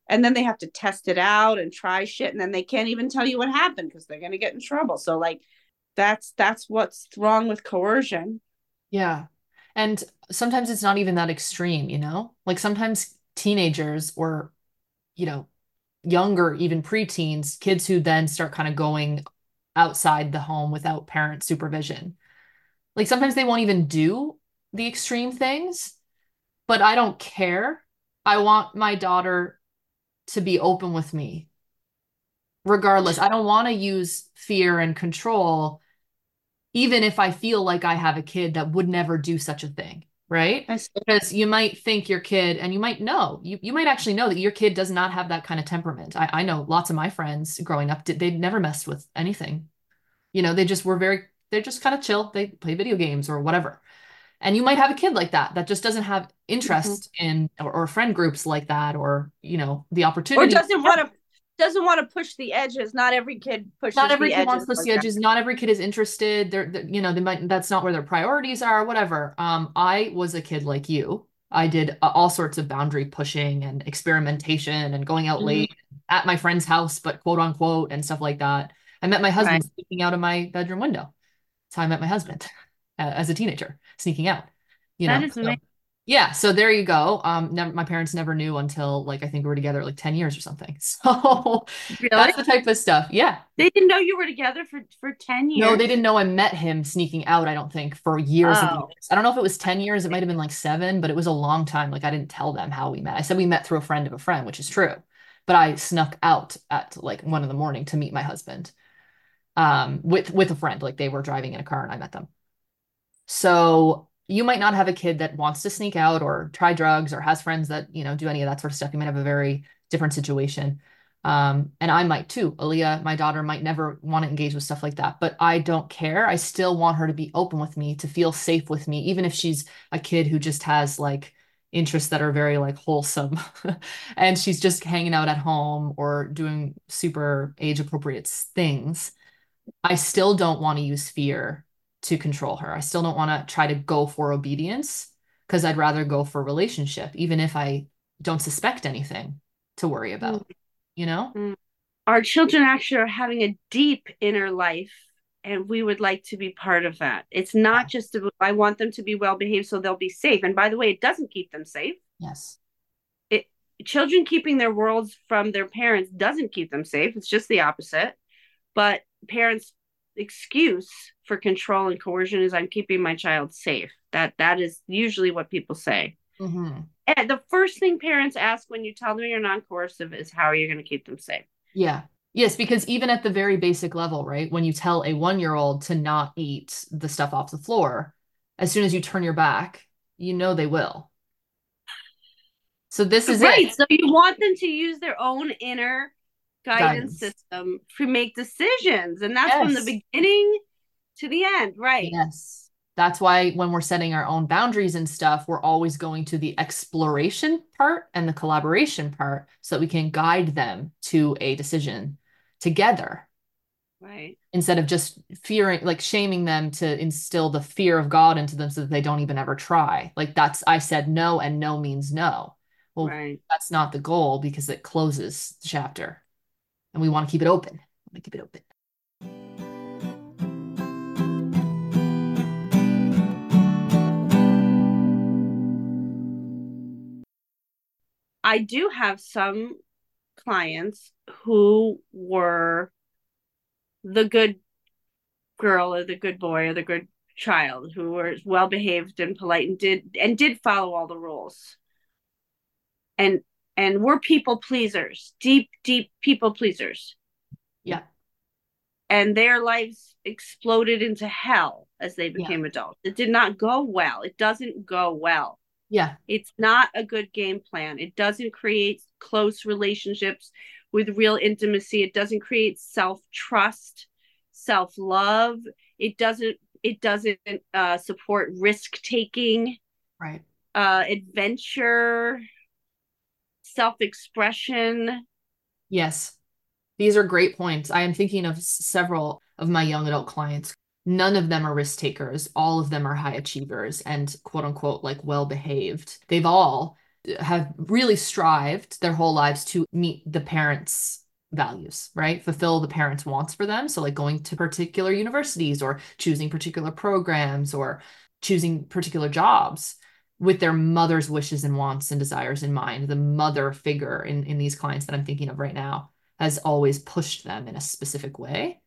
And then they have to test it out and try shit and then they can't even tell you what happened because they're going to get in trouble. So like that's that's what's wrong with coercion. Yeah. And sometimes it's not even that extreme, you know? Like sometimes teenagers or you know younger even preteens kids who then start kind of going outside the home without parent supervision. Like sometimes they won't even do the extreme things but i don't care. I want my daughter to be open with me. Regardless i don't want to use fear and control even if i feel like i have a kid that would never do such a thing right? Because you might think your kid, and you might know, you, you might actually know that your kid does not have that kind of temperament. I, I know lots of my friends growing up, did, they never messed with anything. You know, they just were very, they're just kind of chill. They play video games or whatever. And you might have a kid like that, that just doesn't have interest mm-hmm. in, or, or friend groups like that, or, you know, the opportunity. Or doesn't want to doesn't want to push the edges. Not every kid pushes. The edges. Not every kid wants to push the edges. Not every kid is interested. They're, they're, you know, they might. That's not where their priorities are. Whatever. Um, I was a kid like you. I did uh, all sorts of boundary pushing and experimentation and going out mm-hmm. late at my friend's house, but quote unquote and stuff like that. I met my husband right. sneaking out of my bedroom window. That's how I met my husband uh, as a teenager, sneaking out. You that know, so, yeah so there you go um never, my parents never knew until like i think we were together like 10 years or something so really? that's the type of stuff yeah they didn't know you were together for for 10 years no they didn't know i met him sneaking out i don't think for years oh. years. i don't know if it was 10 years it might have been like seven but it was a long time like i didn't tell them how we met i said we met through a friend of a friend which is true but I snuck out at like one in the morning to meet my husband um, with with a friend. Like they were driving in a car and I met them. So you might not have a kid that wants to sneak out or try drugs or has friends that, you know, do any of that sort of stuff. You might have a very different situation. Um, and I might too. Aaliyah, my daughter, might never want to engage with stuff like that, but I don't care. I still want her to be open with me, to feel safe with me, even if she's a kid who just has like interests that are very like wholesome and she's just hanging out at home or doing super age appropriate things. I still don't want to use fear to control her. I still don't want to try to go for obedience because I'd rather go for relationship, even if I don't suspect anything to worry about, mm. you know? Mm. Our children actually are having a deep inner life, and we would like to be part of that. It's not yeah. just, I want them to be well behaved so they'll be safe. And by the way, it doesn't keep them safe. Yes. It, children keeping their worlds from their parents doesn't keep them safe. It's just the opposite. But parents excuse for control and coercion is I'm keeping my child safe. That that is usually what people say. Mm-hmm. And the first thing parents ask when you tell them you're non-coercive is how are you going to keep them safe? Yeah. Yes, because even at the very basic level, right? When you tell a one-year-old to not eat the stuff off the floor, as soon as you turn your back, you know they will. So this is right. It. So you want them to use their own inner guidance, guidance. system to make decisions. And that's yes. from the beginning to the end, right? Yes. That's why when we're setting our own boundaries and stuff, we're always going to the exploration part and the collaboration part so that we can guide them to a decision together. Right. Instead of just fearing, like shaming them to instill the fear of God into them so that they don't even ever try. Like that's, I said no, and no means no. Well, right. that's not the goal because it closes the chapter and we want to keep it open. We want to keep it open. I do have some clients who were the good girl or the good boy or the good child who were well behaved and polite and did and did follow all the rules and and we're people pleasers, deep, deep people pleasers. Yeah. And their lives exploded into hell as they became yeah. adults. It did not go well. It doesn't go well. Yeah. It's not a good game plan. It doesn't create close relationships with real intimacy. It doesn't create self-trust, self-love. It doesn't it doesn't uh, support risk taking. Right. Uh, adventure self expression. Yes, these are great points. I am thinking of several of my young adult clients. None of them are risk takers. All of them are high achievers and quote unquote like well behaved. They've all uh, have really strived their whole lives to meet the parents' values, right? Fulfill the parents' wants for them. So, like going to particular universities or choosing particular programs or choosing particular jobs with their mother's wishes and wants and desires in mind. The mother figure in, in these clients that I'm thinking of right now has always pushed them in a specific way,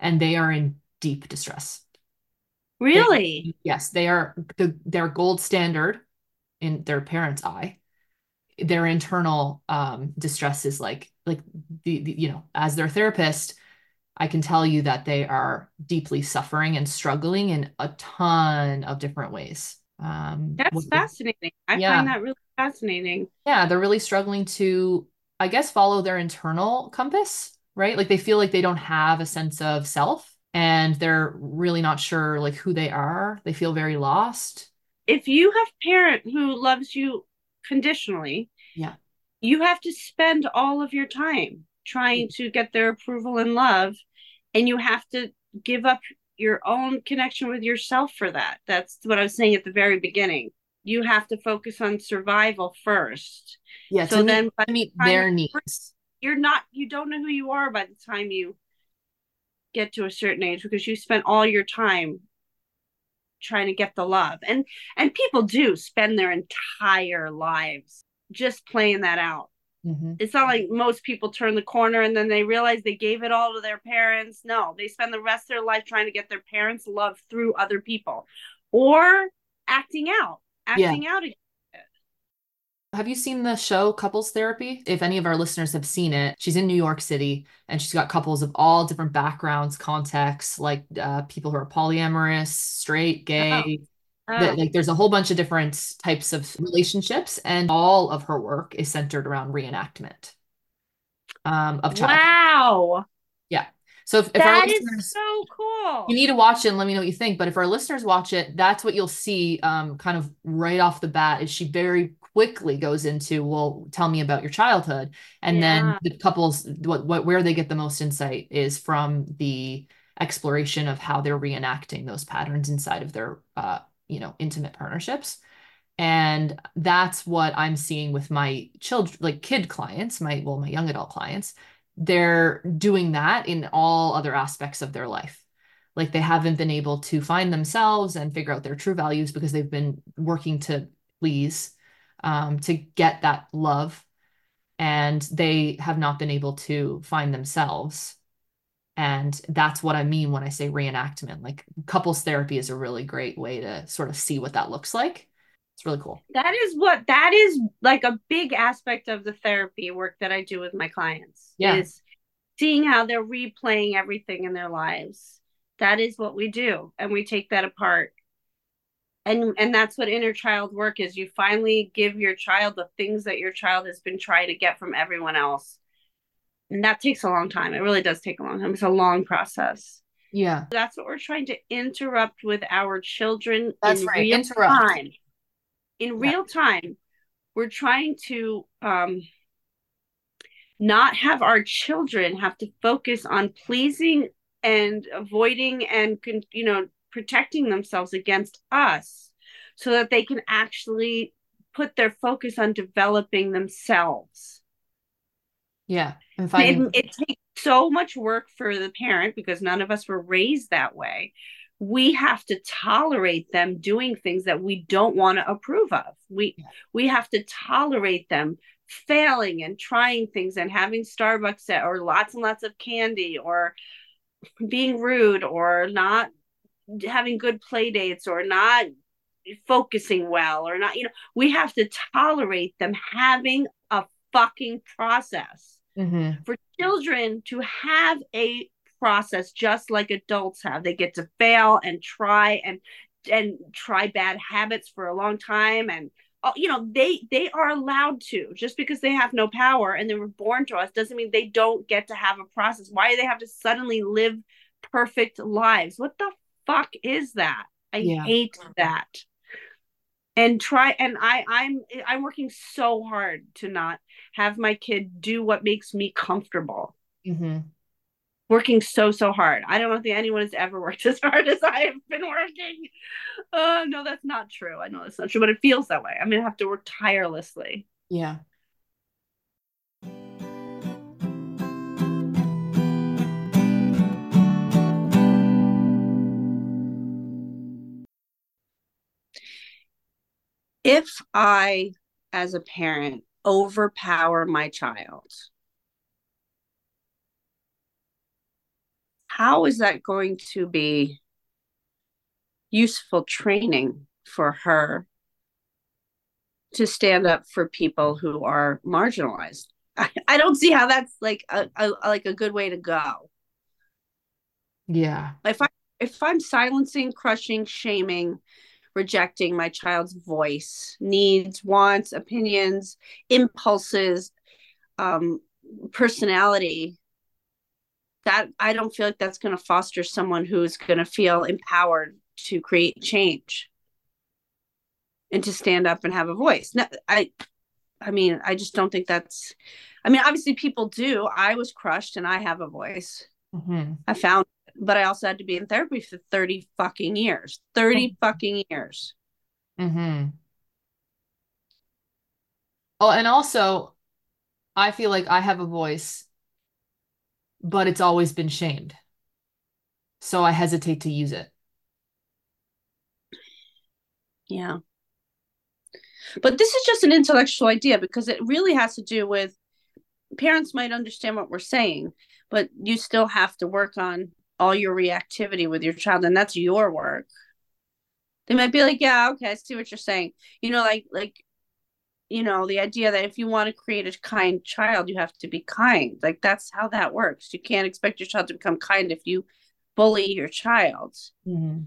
and they are in deep distress. Really? They, yes, they are the their gold standard in their parents' eye. Their internal um, distress is like like the, the you know as their therapist, I can tell you that they are deeply suffering and struggling in a ton of different ways. Um, That's fascinating. I yeah. find that really fascinating. Yeah, they're really struggling to, I guess, follow their internal compass, right? Like they feel like they don't have a sense of self and they're really not sure like who they are. They feel very lost. If you have parent who loves you conditionally, yeah. You have to spend all of your time trying to get their approval and love and you have to give up your own connection with yourself for that. That's what I was saying at the very beginning. You have to focus on survival first. Yeah. So then meet, meet the their needs. You're not, you don't know who you are by the time you get to a certain age because you spent all your time trying to get the love. And and people do spend their entire lives just playing that out. Mm-hmm. It's not like most people turn the corner and then they realize they gave it all to their parents. No, they spend the rest of their life trying to get their parents' love through other people or acting out, acting yeah. out against it. have you seen the show Couples Therapy? If any of our listeners have seen it, she's in New York City and she's got couples of all different backgrounds, contexts, like uh, people who are polyamorous, straight, gay. Oh. Oh. like there's a whole bunch of different types of relationships, and all of her work is centered around reenactment um, of childhood. Wow. Yeah. So if, if that is so cool. You need to watch it and let me know what you think. But if our listeners watch it, that's what you'll see um, kind of right off the bat is she very quickly goes into, well, tell me about your childhood. And yeah. then the couples, what, what where they get the most insight is from the exploration of how they're reenacting those patterns inside of their uh, you know, intimate partnerships. And that's what I'm seeing with my children, like kid clients, my well, my young adult clients they're doing that in all other aspects of their life. Like they haven't been able to find themselves and figure out their true values because they've been working to please, um, to get that love. And they have not been able to find themselves. And that's what I mean when I say reenactment. Like couples therapy is a really great way to sort of see what that looks like. It's really cool. That is what that is like a big aspect of the therapy work that I do with my clients. Yeah. Is seeing how they're replaying everything in their lives. That is what we do. And we take that apart. And and that's what inner child work is. You finally give your child the things that your child has been trying to get from everyone else. And that takes a long time. It really does take a long time. It's a long process. Yeah. That's what we're trying to interrupt with our children That's in right. real interrupt. time in real time we're trying to um, not have our children have to focus on pleasing and avoiding and you know protecting themselves against us so that they can actually put their focus on developing themselves yeah and it, it takes so much work for the parent because none of us were raised that way. We have to tolerate them doing things that we don't want to approve of. We we have to tolerate them failing and trying things and having starbucks or lots and lots of candy or being rude or not having good play dates or not focusing well or not you know we have to tolerate them having a fucking process mm-hmm. for children to have a process just like adults have. They get to fail and try and and try bad habits for a long time and uh, you know they they are allowed to just because they have no power and they were born to us doesn't mean they don't get to have a process why do they have to suddenly live perfect lives what the fuck is that i yeah. hate that and try and i i'm i'm working so hard to not have my kid do what makes me comfortable mm-hmm working so so hard. I don't think anyone has ever worked as hard as I have been working. Uh, no, that's not true. I know that's not true, but it feels that way. I'm gonna have to work tirelessly. Yeah. If I, as a parent, overpower my child, how is that going to be useful training for her to stand up for people who are marginalized? I, I don't see how that's like a, a, like a good way to go. Yeah. If i if i'm silencing crushing shaming rejecting my child's voice needs wants opinions impulses um personality that I don't feel like that's going to foster someone who's going to feel empowered to create change and to stand up and have a voice. No, I I mean, I just don't think that's I mean, obviously people do. I was crushed and I have a voice. Mm-hmm. I found but I also had to be in therapy for 30 fucking years. 30 mm-hmm. fucking years. Mhm. Oh, and also I feel like I have a voice but it's always been shamed. So I hesitate to use it. Yeah. But this is just an intellectual idea because it really has to do with parents might understand what we're saying, but you still have to work on all your reactivity with your child and that's your work. They might be like, "Yeah, okay, I see what you're saying." You know like like you know the idea that if you want to create a kind child you have to be kind like that's how that works you can't expect your child to become kind if you bully your child Mm-hmm.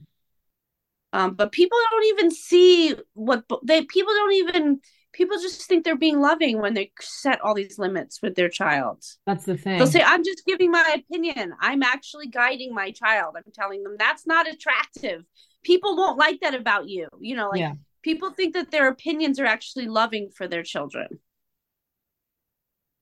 um, but people don't even see what they people don't even people just think they're being loving when they set all these limits with their child. That's the thing. they'll say i'm just giving my opinion. I'm actually guiding my child. I'm telling them that's not attractive. People won't like that about you. You know like Yeah. people think that their opinions are actually loving for their children.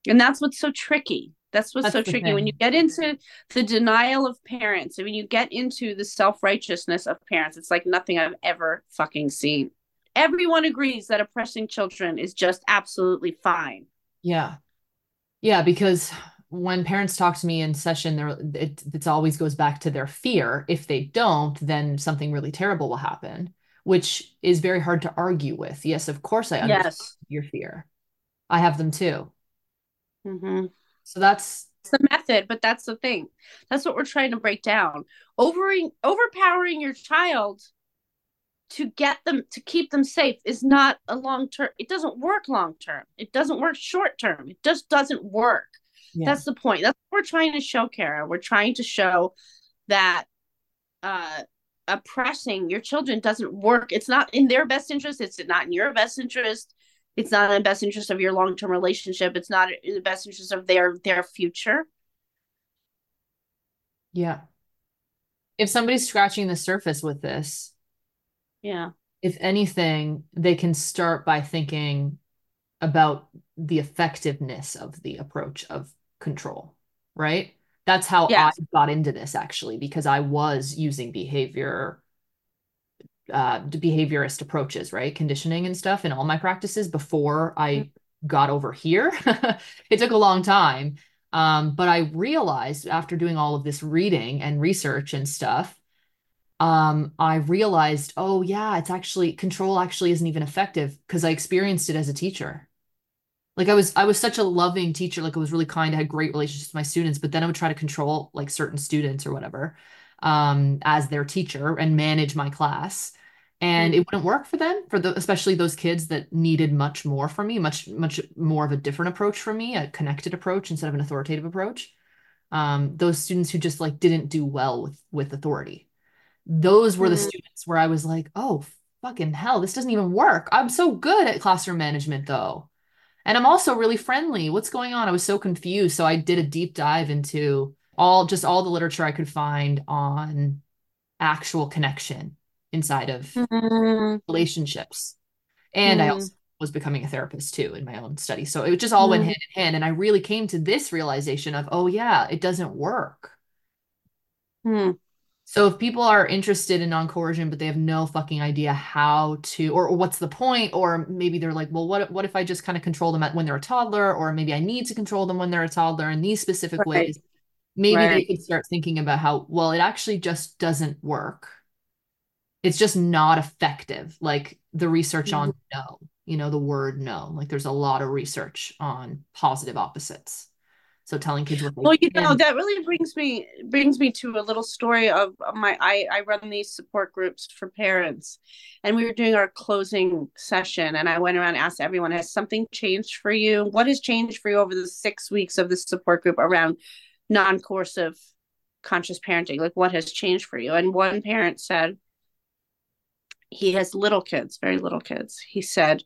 And that's what's so tricky. That's what's That's so tricky. When you get into the denial of parents and when you get into the self-righteousness of parents it's like nothing i've ever fucking seen everyone agrees that oppressing children is just absolutely fine Yeah. Yeah, because when parents talk to me in session, there it it always goes back to their fear. If they don't, then something really terrible will happen, which is very hard to argue with. Yes, of course I understand yes your fear. I have them too. mm-hmm. So that's it's the method but that's the thing that's what we're trying to break down overing overpowering your child to get them to keep them safe is not a long term it doesn't work long term. It doesn't work short term. It just doesn't work. Yeah. that's the point. That's what we're trying to show Cara. We're trying to show that uh oppressing your children doesn't work. It's not in their best interest. It's not in your best interest. It's not in the best interest of your long-term relationship. It's not in the best interest of their their future. Yeah. If somebody's scratching the surface with this, yeah if anything, they can start by thinking about the effectiveness of the approach of control, right? That's how I got into this actually, because I was using behavior, uh, behaviorist approaches, right? Conditioning and stuff in all my practices before I got over here. It took a long time. Um, but I realized after doing all of this reading and research and stuff, um, I realized, oh yeah, it's actually control actually isn't even effective because I experienced it as a teacher. Like I was I was such a loving teacher, like I was really kind, I had great relationships with my students, but then I would try to control like certain students or whatever, um, as their teacher and manage my class. And it wouldn't work for them, for the especially those kids that needed much more from me, much, much more of a different approach from me, a connected approach instead of an authoritative approach. Um, those students who just like didn't do well with with authority those were the Mhm. students where I was like, oh, fucking hell, this doesn't even work. I'm so good at classroom management, though. And I'm also really friendly. What's going on? I was so confused. So I did a deep dive into all just all the literature I could find on actual connection inside of Mhm. relationships. And I Mhm. also was becoming a therapist too in my own study. So it just all went Mhm. hand in hand. And I really came to this realization of, oh, yeah, it doesn't work. Hmm. So if people are interested in non-coercion, but they have no fucking idea how to, or, or what's the point, or maybe they're like, well, what what if I just kind of control them at when they're a toddler, or maybe I need to control them when they're a toddler in these specific Right. ways. Maybe they could start thinking about how, well, it actually just doesn't work. It's just not effective. Like the research on mm-hmm. no, you know, the word no. Like there's a lot of research on positive opposites. So telling kids what Well, you know, can. that really brings me brings me to a little story of of my I I run these support groups for parents, and we were doing our closing session, and I went around and asked everyone, has something changed for you? What has changed for you over the six weeks of this support group around non-coercive conscious parenting? Like, what has changed for you? And one parent said, he has little kids, very little kids. He said,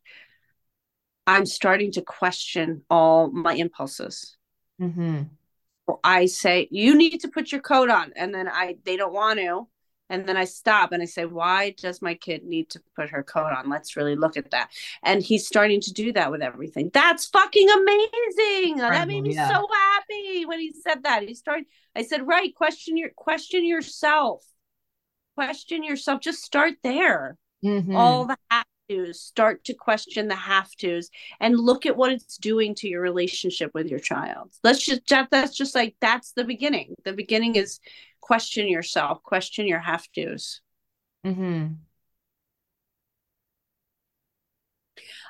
I'm starting to question all my impulses. Hmm Or I say, you need to put your coat on. And then I they don't want to. And then I stop and I say, why does my kid need to put her coat on? Let's really look at that. And he's starting to do that with everything. That's fucking amazing. That made me yeah. so happy when he said that. He started, I said, right, question your question yourself. Question yourself. Just start there hmm all the have tos start to question the have tos and look at what it's doing to your relationship with your child. Let's just that- that's just like that's the beginning. The beginning is question yourself question your have tos hmm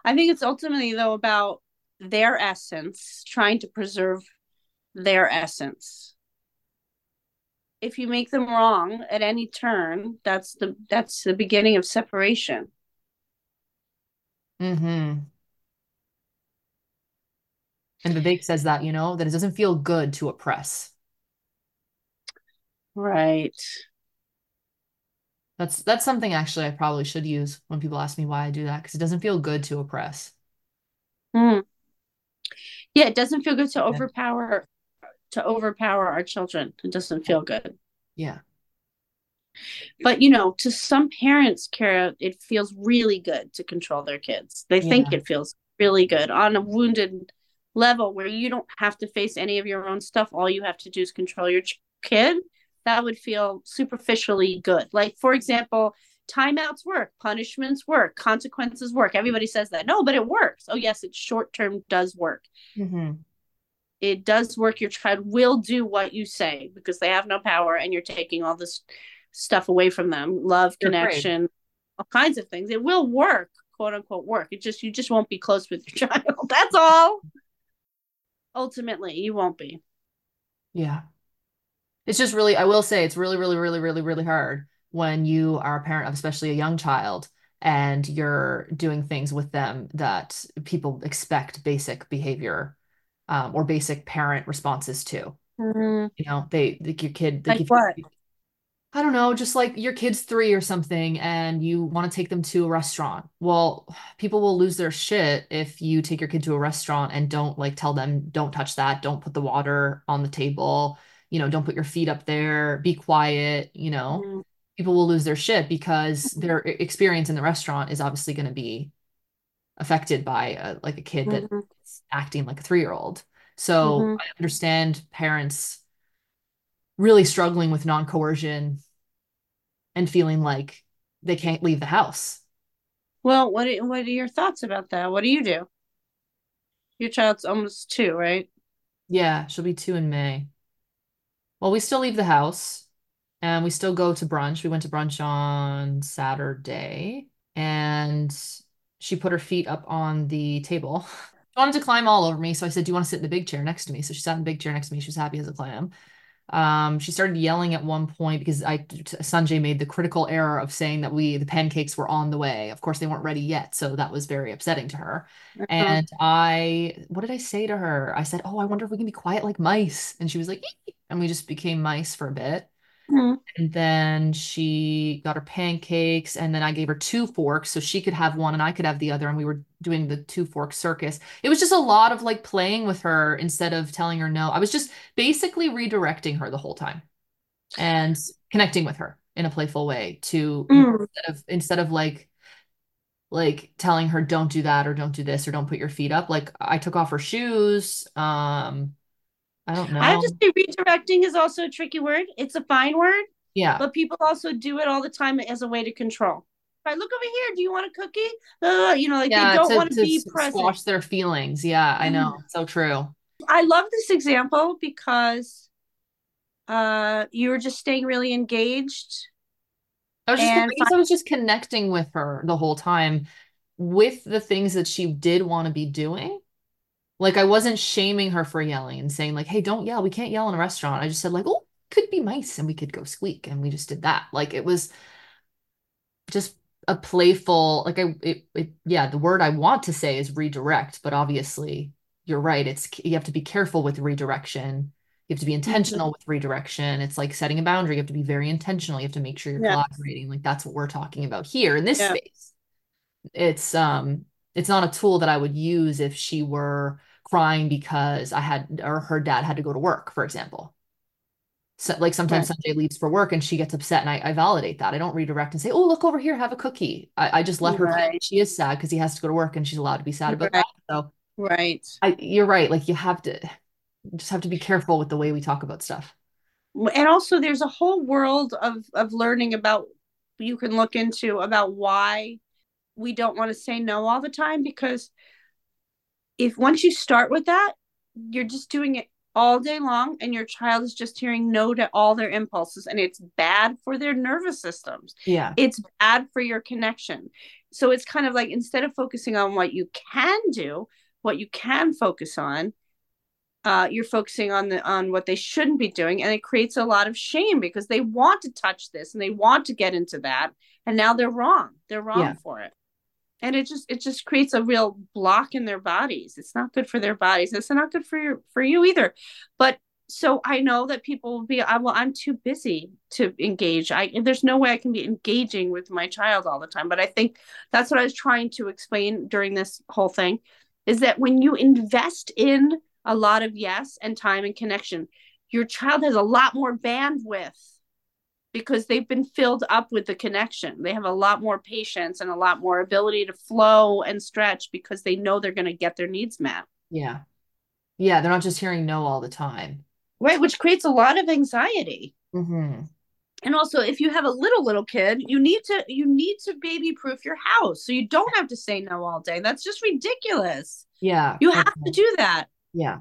i think it's ultimately though about their essence trying to preserve their essence. If you make them wrong at any turn that's the that's the beginning of separation hmm And Vivek says that, you know, that it doesn't feel good to oppress. Right. That's that's something actually I probably should use when people ask me why I do that because it doesn't feel good to oppress. Mm. Yeah, it doesn't feel good to overpower to overpower our children. It doesn't feel good. Yeah. But you know, to some parents, Cara, it feels really good to control their kids. They yeah. think it feels really good on a wounded level where you don't have to face any of your own stuff. All you have to do is control your ch- kid. That would feel superficially good. Like, for example, timeouts work, punishments work, consequences work. Everybody says that. No, but it works. Oh, yes, it short term does work. Mm-hmm. It does work. Your child will do what you say because they have no power and you're taking all this stuff away from them love, you're connection, afraid. all kinds of things. It will work, quote unquote, work. It just, you just won't be close with your child. That's all. Ultimately, you won't be. Yeah. It's just really, I will say, it's really, really, really, really, really hard when you are a parent of especially a young child and you're doing things with them that people expect basic behavior um, or basic parent responses to. Mm-hmm. You know, they like your kid. Like what? I don't know, just like your kid's three or something, and you want to take them to a restaurant. Well, people will lose their shit if you take your kid to a restaurant and don't like tell them, don't touch that, don't put the water on the table, you know, don't put your feet up there, be quiet, you know. Mm-hmm people will lose their shit because their experience in the restaurant is obviously going to be affected by a, like a kid mm-hmm. that's acting like a three-year-old so mm-hmm. i understand parents really struggling with non-coercion and feeling like they can't leave the house well what are, what are your thoughts about that what do you do your child's almost two right yeah she'll be two in may well we still leave the house and we still go to brunch. We went to brunch on Saturday and she put her feet up on the table. She wanted to climb all over me. So I said, Do you want to sit in the big chair next to me? So she sat in the big chair next to me. She was happy as a clam. Um, she started yelling at one point because I Sanjay made the critical error of saying that we the pancakes were on the way. Of course, they weren't ready yet, so that was very upsetting to her. Uh-huh. And I, what did I say to her? I said, "Oh, I wonder if we can be quiet like mice." And she was like, Eek! and we just became mice for a bit. Mm-hmm. And then she got her pancakes, and then I gave her two forks so she could have one and I could have the other. And we were doing the two fork circus. It was just a lot of like playing with her instead of telling her no. I was just basically redirecting her the whole time and connecting with her in a playful way to mm. instead of instead of like like telling her don't do that or don't do this or don't put your feet up like i took off her shoes um I don't know. I have to say, redirecting is also a tricky word. It's a fine word. Yeah. But people also do it all the time as a way to control. Right, look over here. Do you want a cookie? Uh, you know, like yeah, they don't want to be present. Squash their feelings. Yeah, I know. Mm. So true. I love this example because uh you were just staying really engaged. I was just and I was just connecting with her the whole time with the things that she did want to be doing like I wasn't shaming her for yelling and saying like, "Hey, don't yell. We can't yell in a restaurant." I just said like, "Oh, could be mice and we could go squeak." And we just did that. Like it was just a playful like I it, it yeah, the word I want to say is redirect, but obviously you're right. It's you have to be careful with redirection. You have to be mm-hmm. intentional mm-hmm. with redirection. It's like setting a boundary. You have to be very intentional. You have to make sure you're yeah. collaborating. Like that's what we're talking about here in this yeah. space. It's um it's not a tool that I would use if she were crying because I had or her dad had to go to work, for example. So like sometimes right. Sanjay leaves for work and she gets upset and I, I, validate that. I don't redirect and say, oh, look over here, have a cookie. I, I just let right. her she is sad because he has to go to work and she's allowed to be sad about right. that. So right. I, you're right. Like you have to just have to be careful with the way we talk about stuff. And also there's a whole world of of learning about you can look into about why we don't want to say no all the time because if once you start with that, you're just doing it all day long and your child is just hearing no to all their impulses and it's bad for their nervous systems. Yeah. It's bad for your connection. So it's kind of like instead of focusing on what you can do, what you can focus on, uh, you're focusing on the on what they shouldn't be doing, and it creates a lot of shame because they want to touch this and they want to get into that, and now they're wrong. They're wrong yeah. for it. And it just it just creates a real block in their bodies. It's not good for their bodies. It's not good for your for you either. But so i know that people will be I, well i'm too busy to engage. I there's no way i can be engaging with my child all the time. But i think that's what i was trying to explain during this whole thing is that when you invest in a lot of yes and time and connection your child has a lot more bandwidth because they've been filled up with the connection. They have a lot more patience and a lot more ability to flow and stretch because they know they're going to get their needs met. Yeah. Yeah. They're not just hearing no all the time. Right. Which creates a lot of anxiety. Mm-hmm. And also, if you have a little little kid, you need to you need to baby proof your house so you don't have to say no all day. That's just ridiculous. Yeah. You have to do that. Yeah.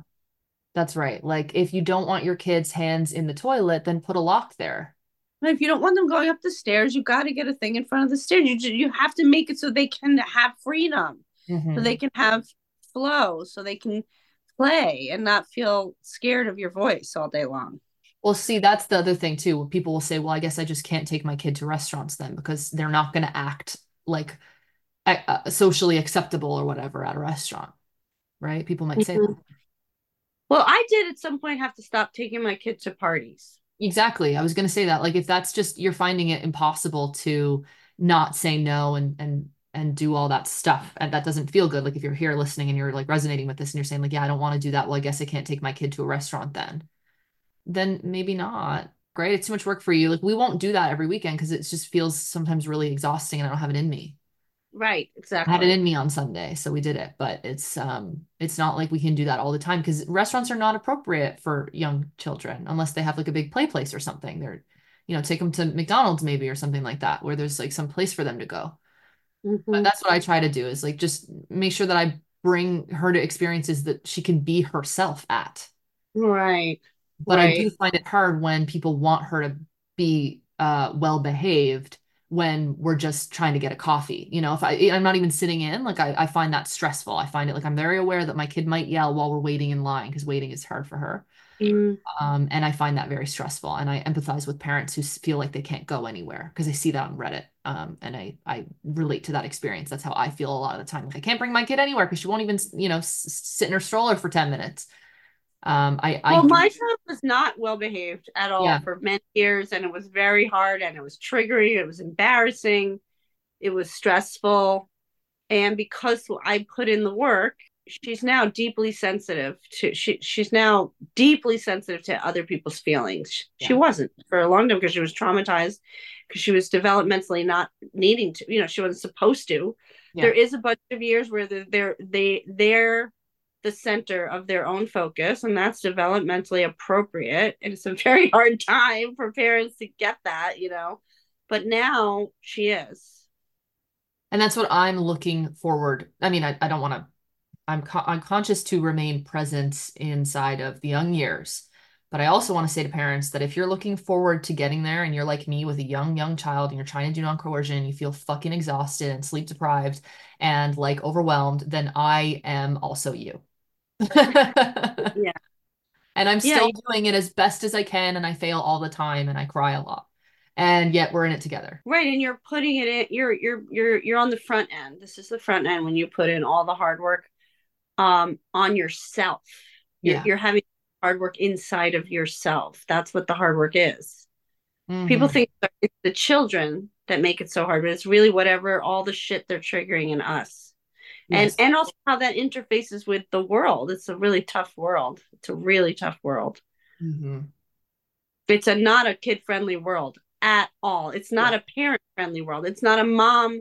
That's right. Like if you don't want your kids' hands in the toilet, then put a lock there. If you don't want them going up the stairs, you got to get a thing in front of the stairs. You you have to make it so they can have freedom, Mhm. so they can have flow, so they can play and not feel scared of your voice all day long. Well, see, that's the other thing too. People will say, "Well, I guess I just can't take my kid to restaurants then because they're not going to act like uh, socially acceptable or whatever at a restaurant." Right? People might say Mhm. that. Well, I did at some point have to stop taking my kid to parties. Exactly. I was going to say that. Like if that's just you're finding it impossible to not say no and and and do all that stuff and that doesn't feel good. Like if you're here listening and you're like resonating with this and you're saying like, yeah, I don't want to do that. Well, I guess I can't take my kid to a restaurant then. Then maybe not. Great. It's too much work for you. Like we won't do that every weekend because it just feels sometimes really exhausting and I don't have it in me. Right, I exactly. had it in me on Sunday, so we did it, but it's um it's not like we can do that all the time because restaurants are not appropriate for young children unless they have like a big play place or something. They're, you know, take them to McDonald's maybe or something like that where there's like some place for them to go. But Mhm. that's what I try to do is like just make sure that I bring her to experiences that she can be herself at. Right. But I do find it hard when people want her to be uh well behaved when we're just trying to get a coffee. You know, if I I'm not even sitting in, like I, I find that stressful. I find it like I'm very aware that my kid might yell while we're waiting in line because waiting is hard for her. Mm. Um, and I find that very stressful. And I empathize with parents who feel like they can't go anywhere because I see that on Reddit. Um, and I I relate to that experience. That's how I feel a lot of the time. Like I can't bring my kid anywhere because she won't even, you know, s- sit in her stroller for 10 minutes. Um, I I Well, my child was not well behaved at all Yeah. for many years, and it was very hard, and it was triggering, it was embarrassing, it was stressful, and because I put in the work, she's now deeply sensitive to she she's now deeply sensitive to other people's feelings. She wasn't for a long time because she was traumatized because she was developmentally not needing to, you know, she wasn't supposed to. Yeah. There is a bunch of years where they're, they're they they're the center of their own focus, and that's developmentally appropriate. And it's a very hard time for parents to get that, you know. But now she is. And that's what I'm looking forward. I mean, I, I don't want to, I'm, co- I'm conscious to remain present inside of the young years. But I also want to say to parents that if you're looking forward to getting there and you're like me with a young, young child and you're trying to do non-coercion, and you feel fucking exhausted and sleep deprived and like overwhelmed, then I am also you. Yeah. And I'm Yeah. still doing it as best as I can and I fail all the time and I cry a lot. And yet we're in it together. Right, and you're putting it in you're you're you're you're on the front end. This is the front end when you put in all the hard work um on yourself. You're, Yeah. you're having hard work inside of yourself. That's what the hard work is. People Mhm. think it's the children that make it so hard, but it's really whatever all the shit they're triggering in us. And Yes. and also how that interfaces with the world. It's a really tough world. It's a really tough world. Mhm. It's a not a kid friendly world at all. It's not a parent friendly world. It's not a mom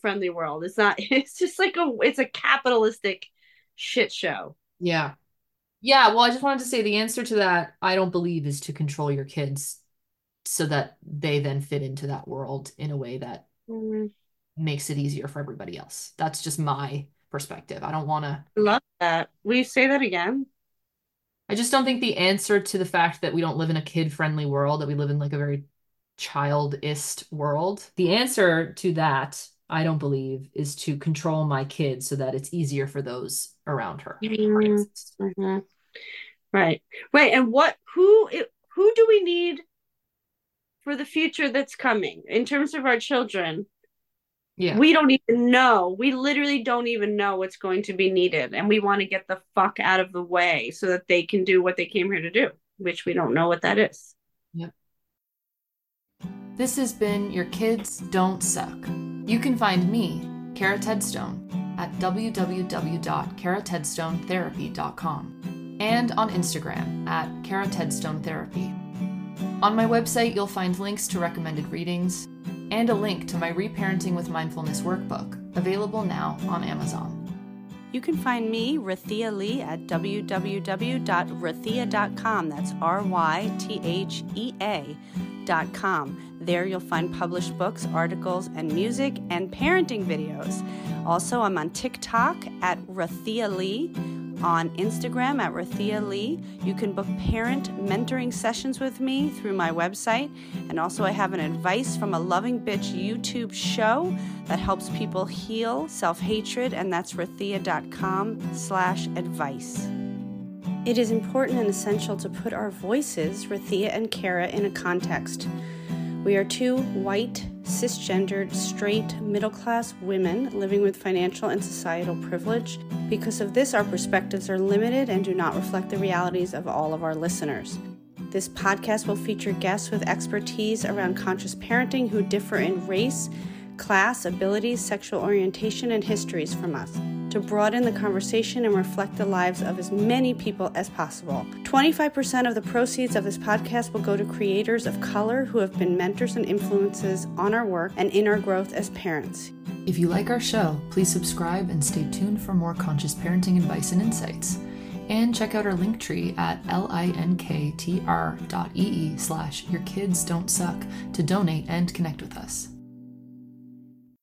friendly world. It's not it's just like a it's a capitalistic shit show. Yeah. Yeah, well, I just wanted to say the answer to that, I don't believe, is to control your kids so that they then fit into that world in a way that makes it easier for everybody else. That's just my perspective. I don't want to, love that. Will you say that again? I just don't think the answer to the fact that we don't live in a kid-friendly world, that we live in like a very childist world, the answer to that, I don't believe, is to control my kids so that it's easier for those around her. Mhm. instance. Mhm. Right. Right. And what who who do we need for the future that's coming in terms of our children? Yeah. We don't even know. We literally don't even know what's going to be needed. And we want to get the fuck out of the way so that they can do what they came here to do, which we don't know what that is. Yep. This has been Your Kids Don't Suck. You can find me, Cara Tedstone, at www.caratedstonetherapy.com and on Instagram at Cara Tedstone Therapy. On my website, you'll find links to recommended readings and a link to my Reparenting with Mindfulness workbook, available now on Amazon. You can find me, Rythea Lee, at www.rythea.com. That's R Y T H E A.com. There you'll find published books, articles, and music and parenting videos. Also, I'm on TikTok at Rythea Lee, on Instagram at Rythea Lee. You can book parent mentoring sessions with me through my website. And also, I have an advice from a loving bitch YouTube show that helps people heal self-hatred, and that's rythea.com slash advice. It is important and essential to put our voices, Rythea and Cara, in a context. We are two white, cisgendered, straight, middle class women living with financial and societal privilege. Because of this, our perspectives are limited and do not reflect the realities of all of our listeners. This podcast will feature guests with expertise around conscious parenting who differ in race, class, abilities, sexual orientation, and histories from us to broaden the conversation and reflect the lives of as many people as possible. 25% of the proceeds of this podcast will go to creators of color who have been mentors and influences on our work and in our growth as parents. If you like our show, please subscribe and stay tuned for more conscious parenting advice and insights. And check out our link tree at linktr.ee slash your kids don't suck to donate and connect with us.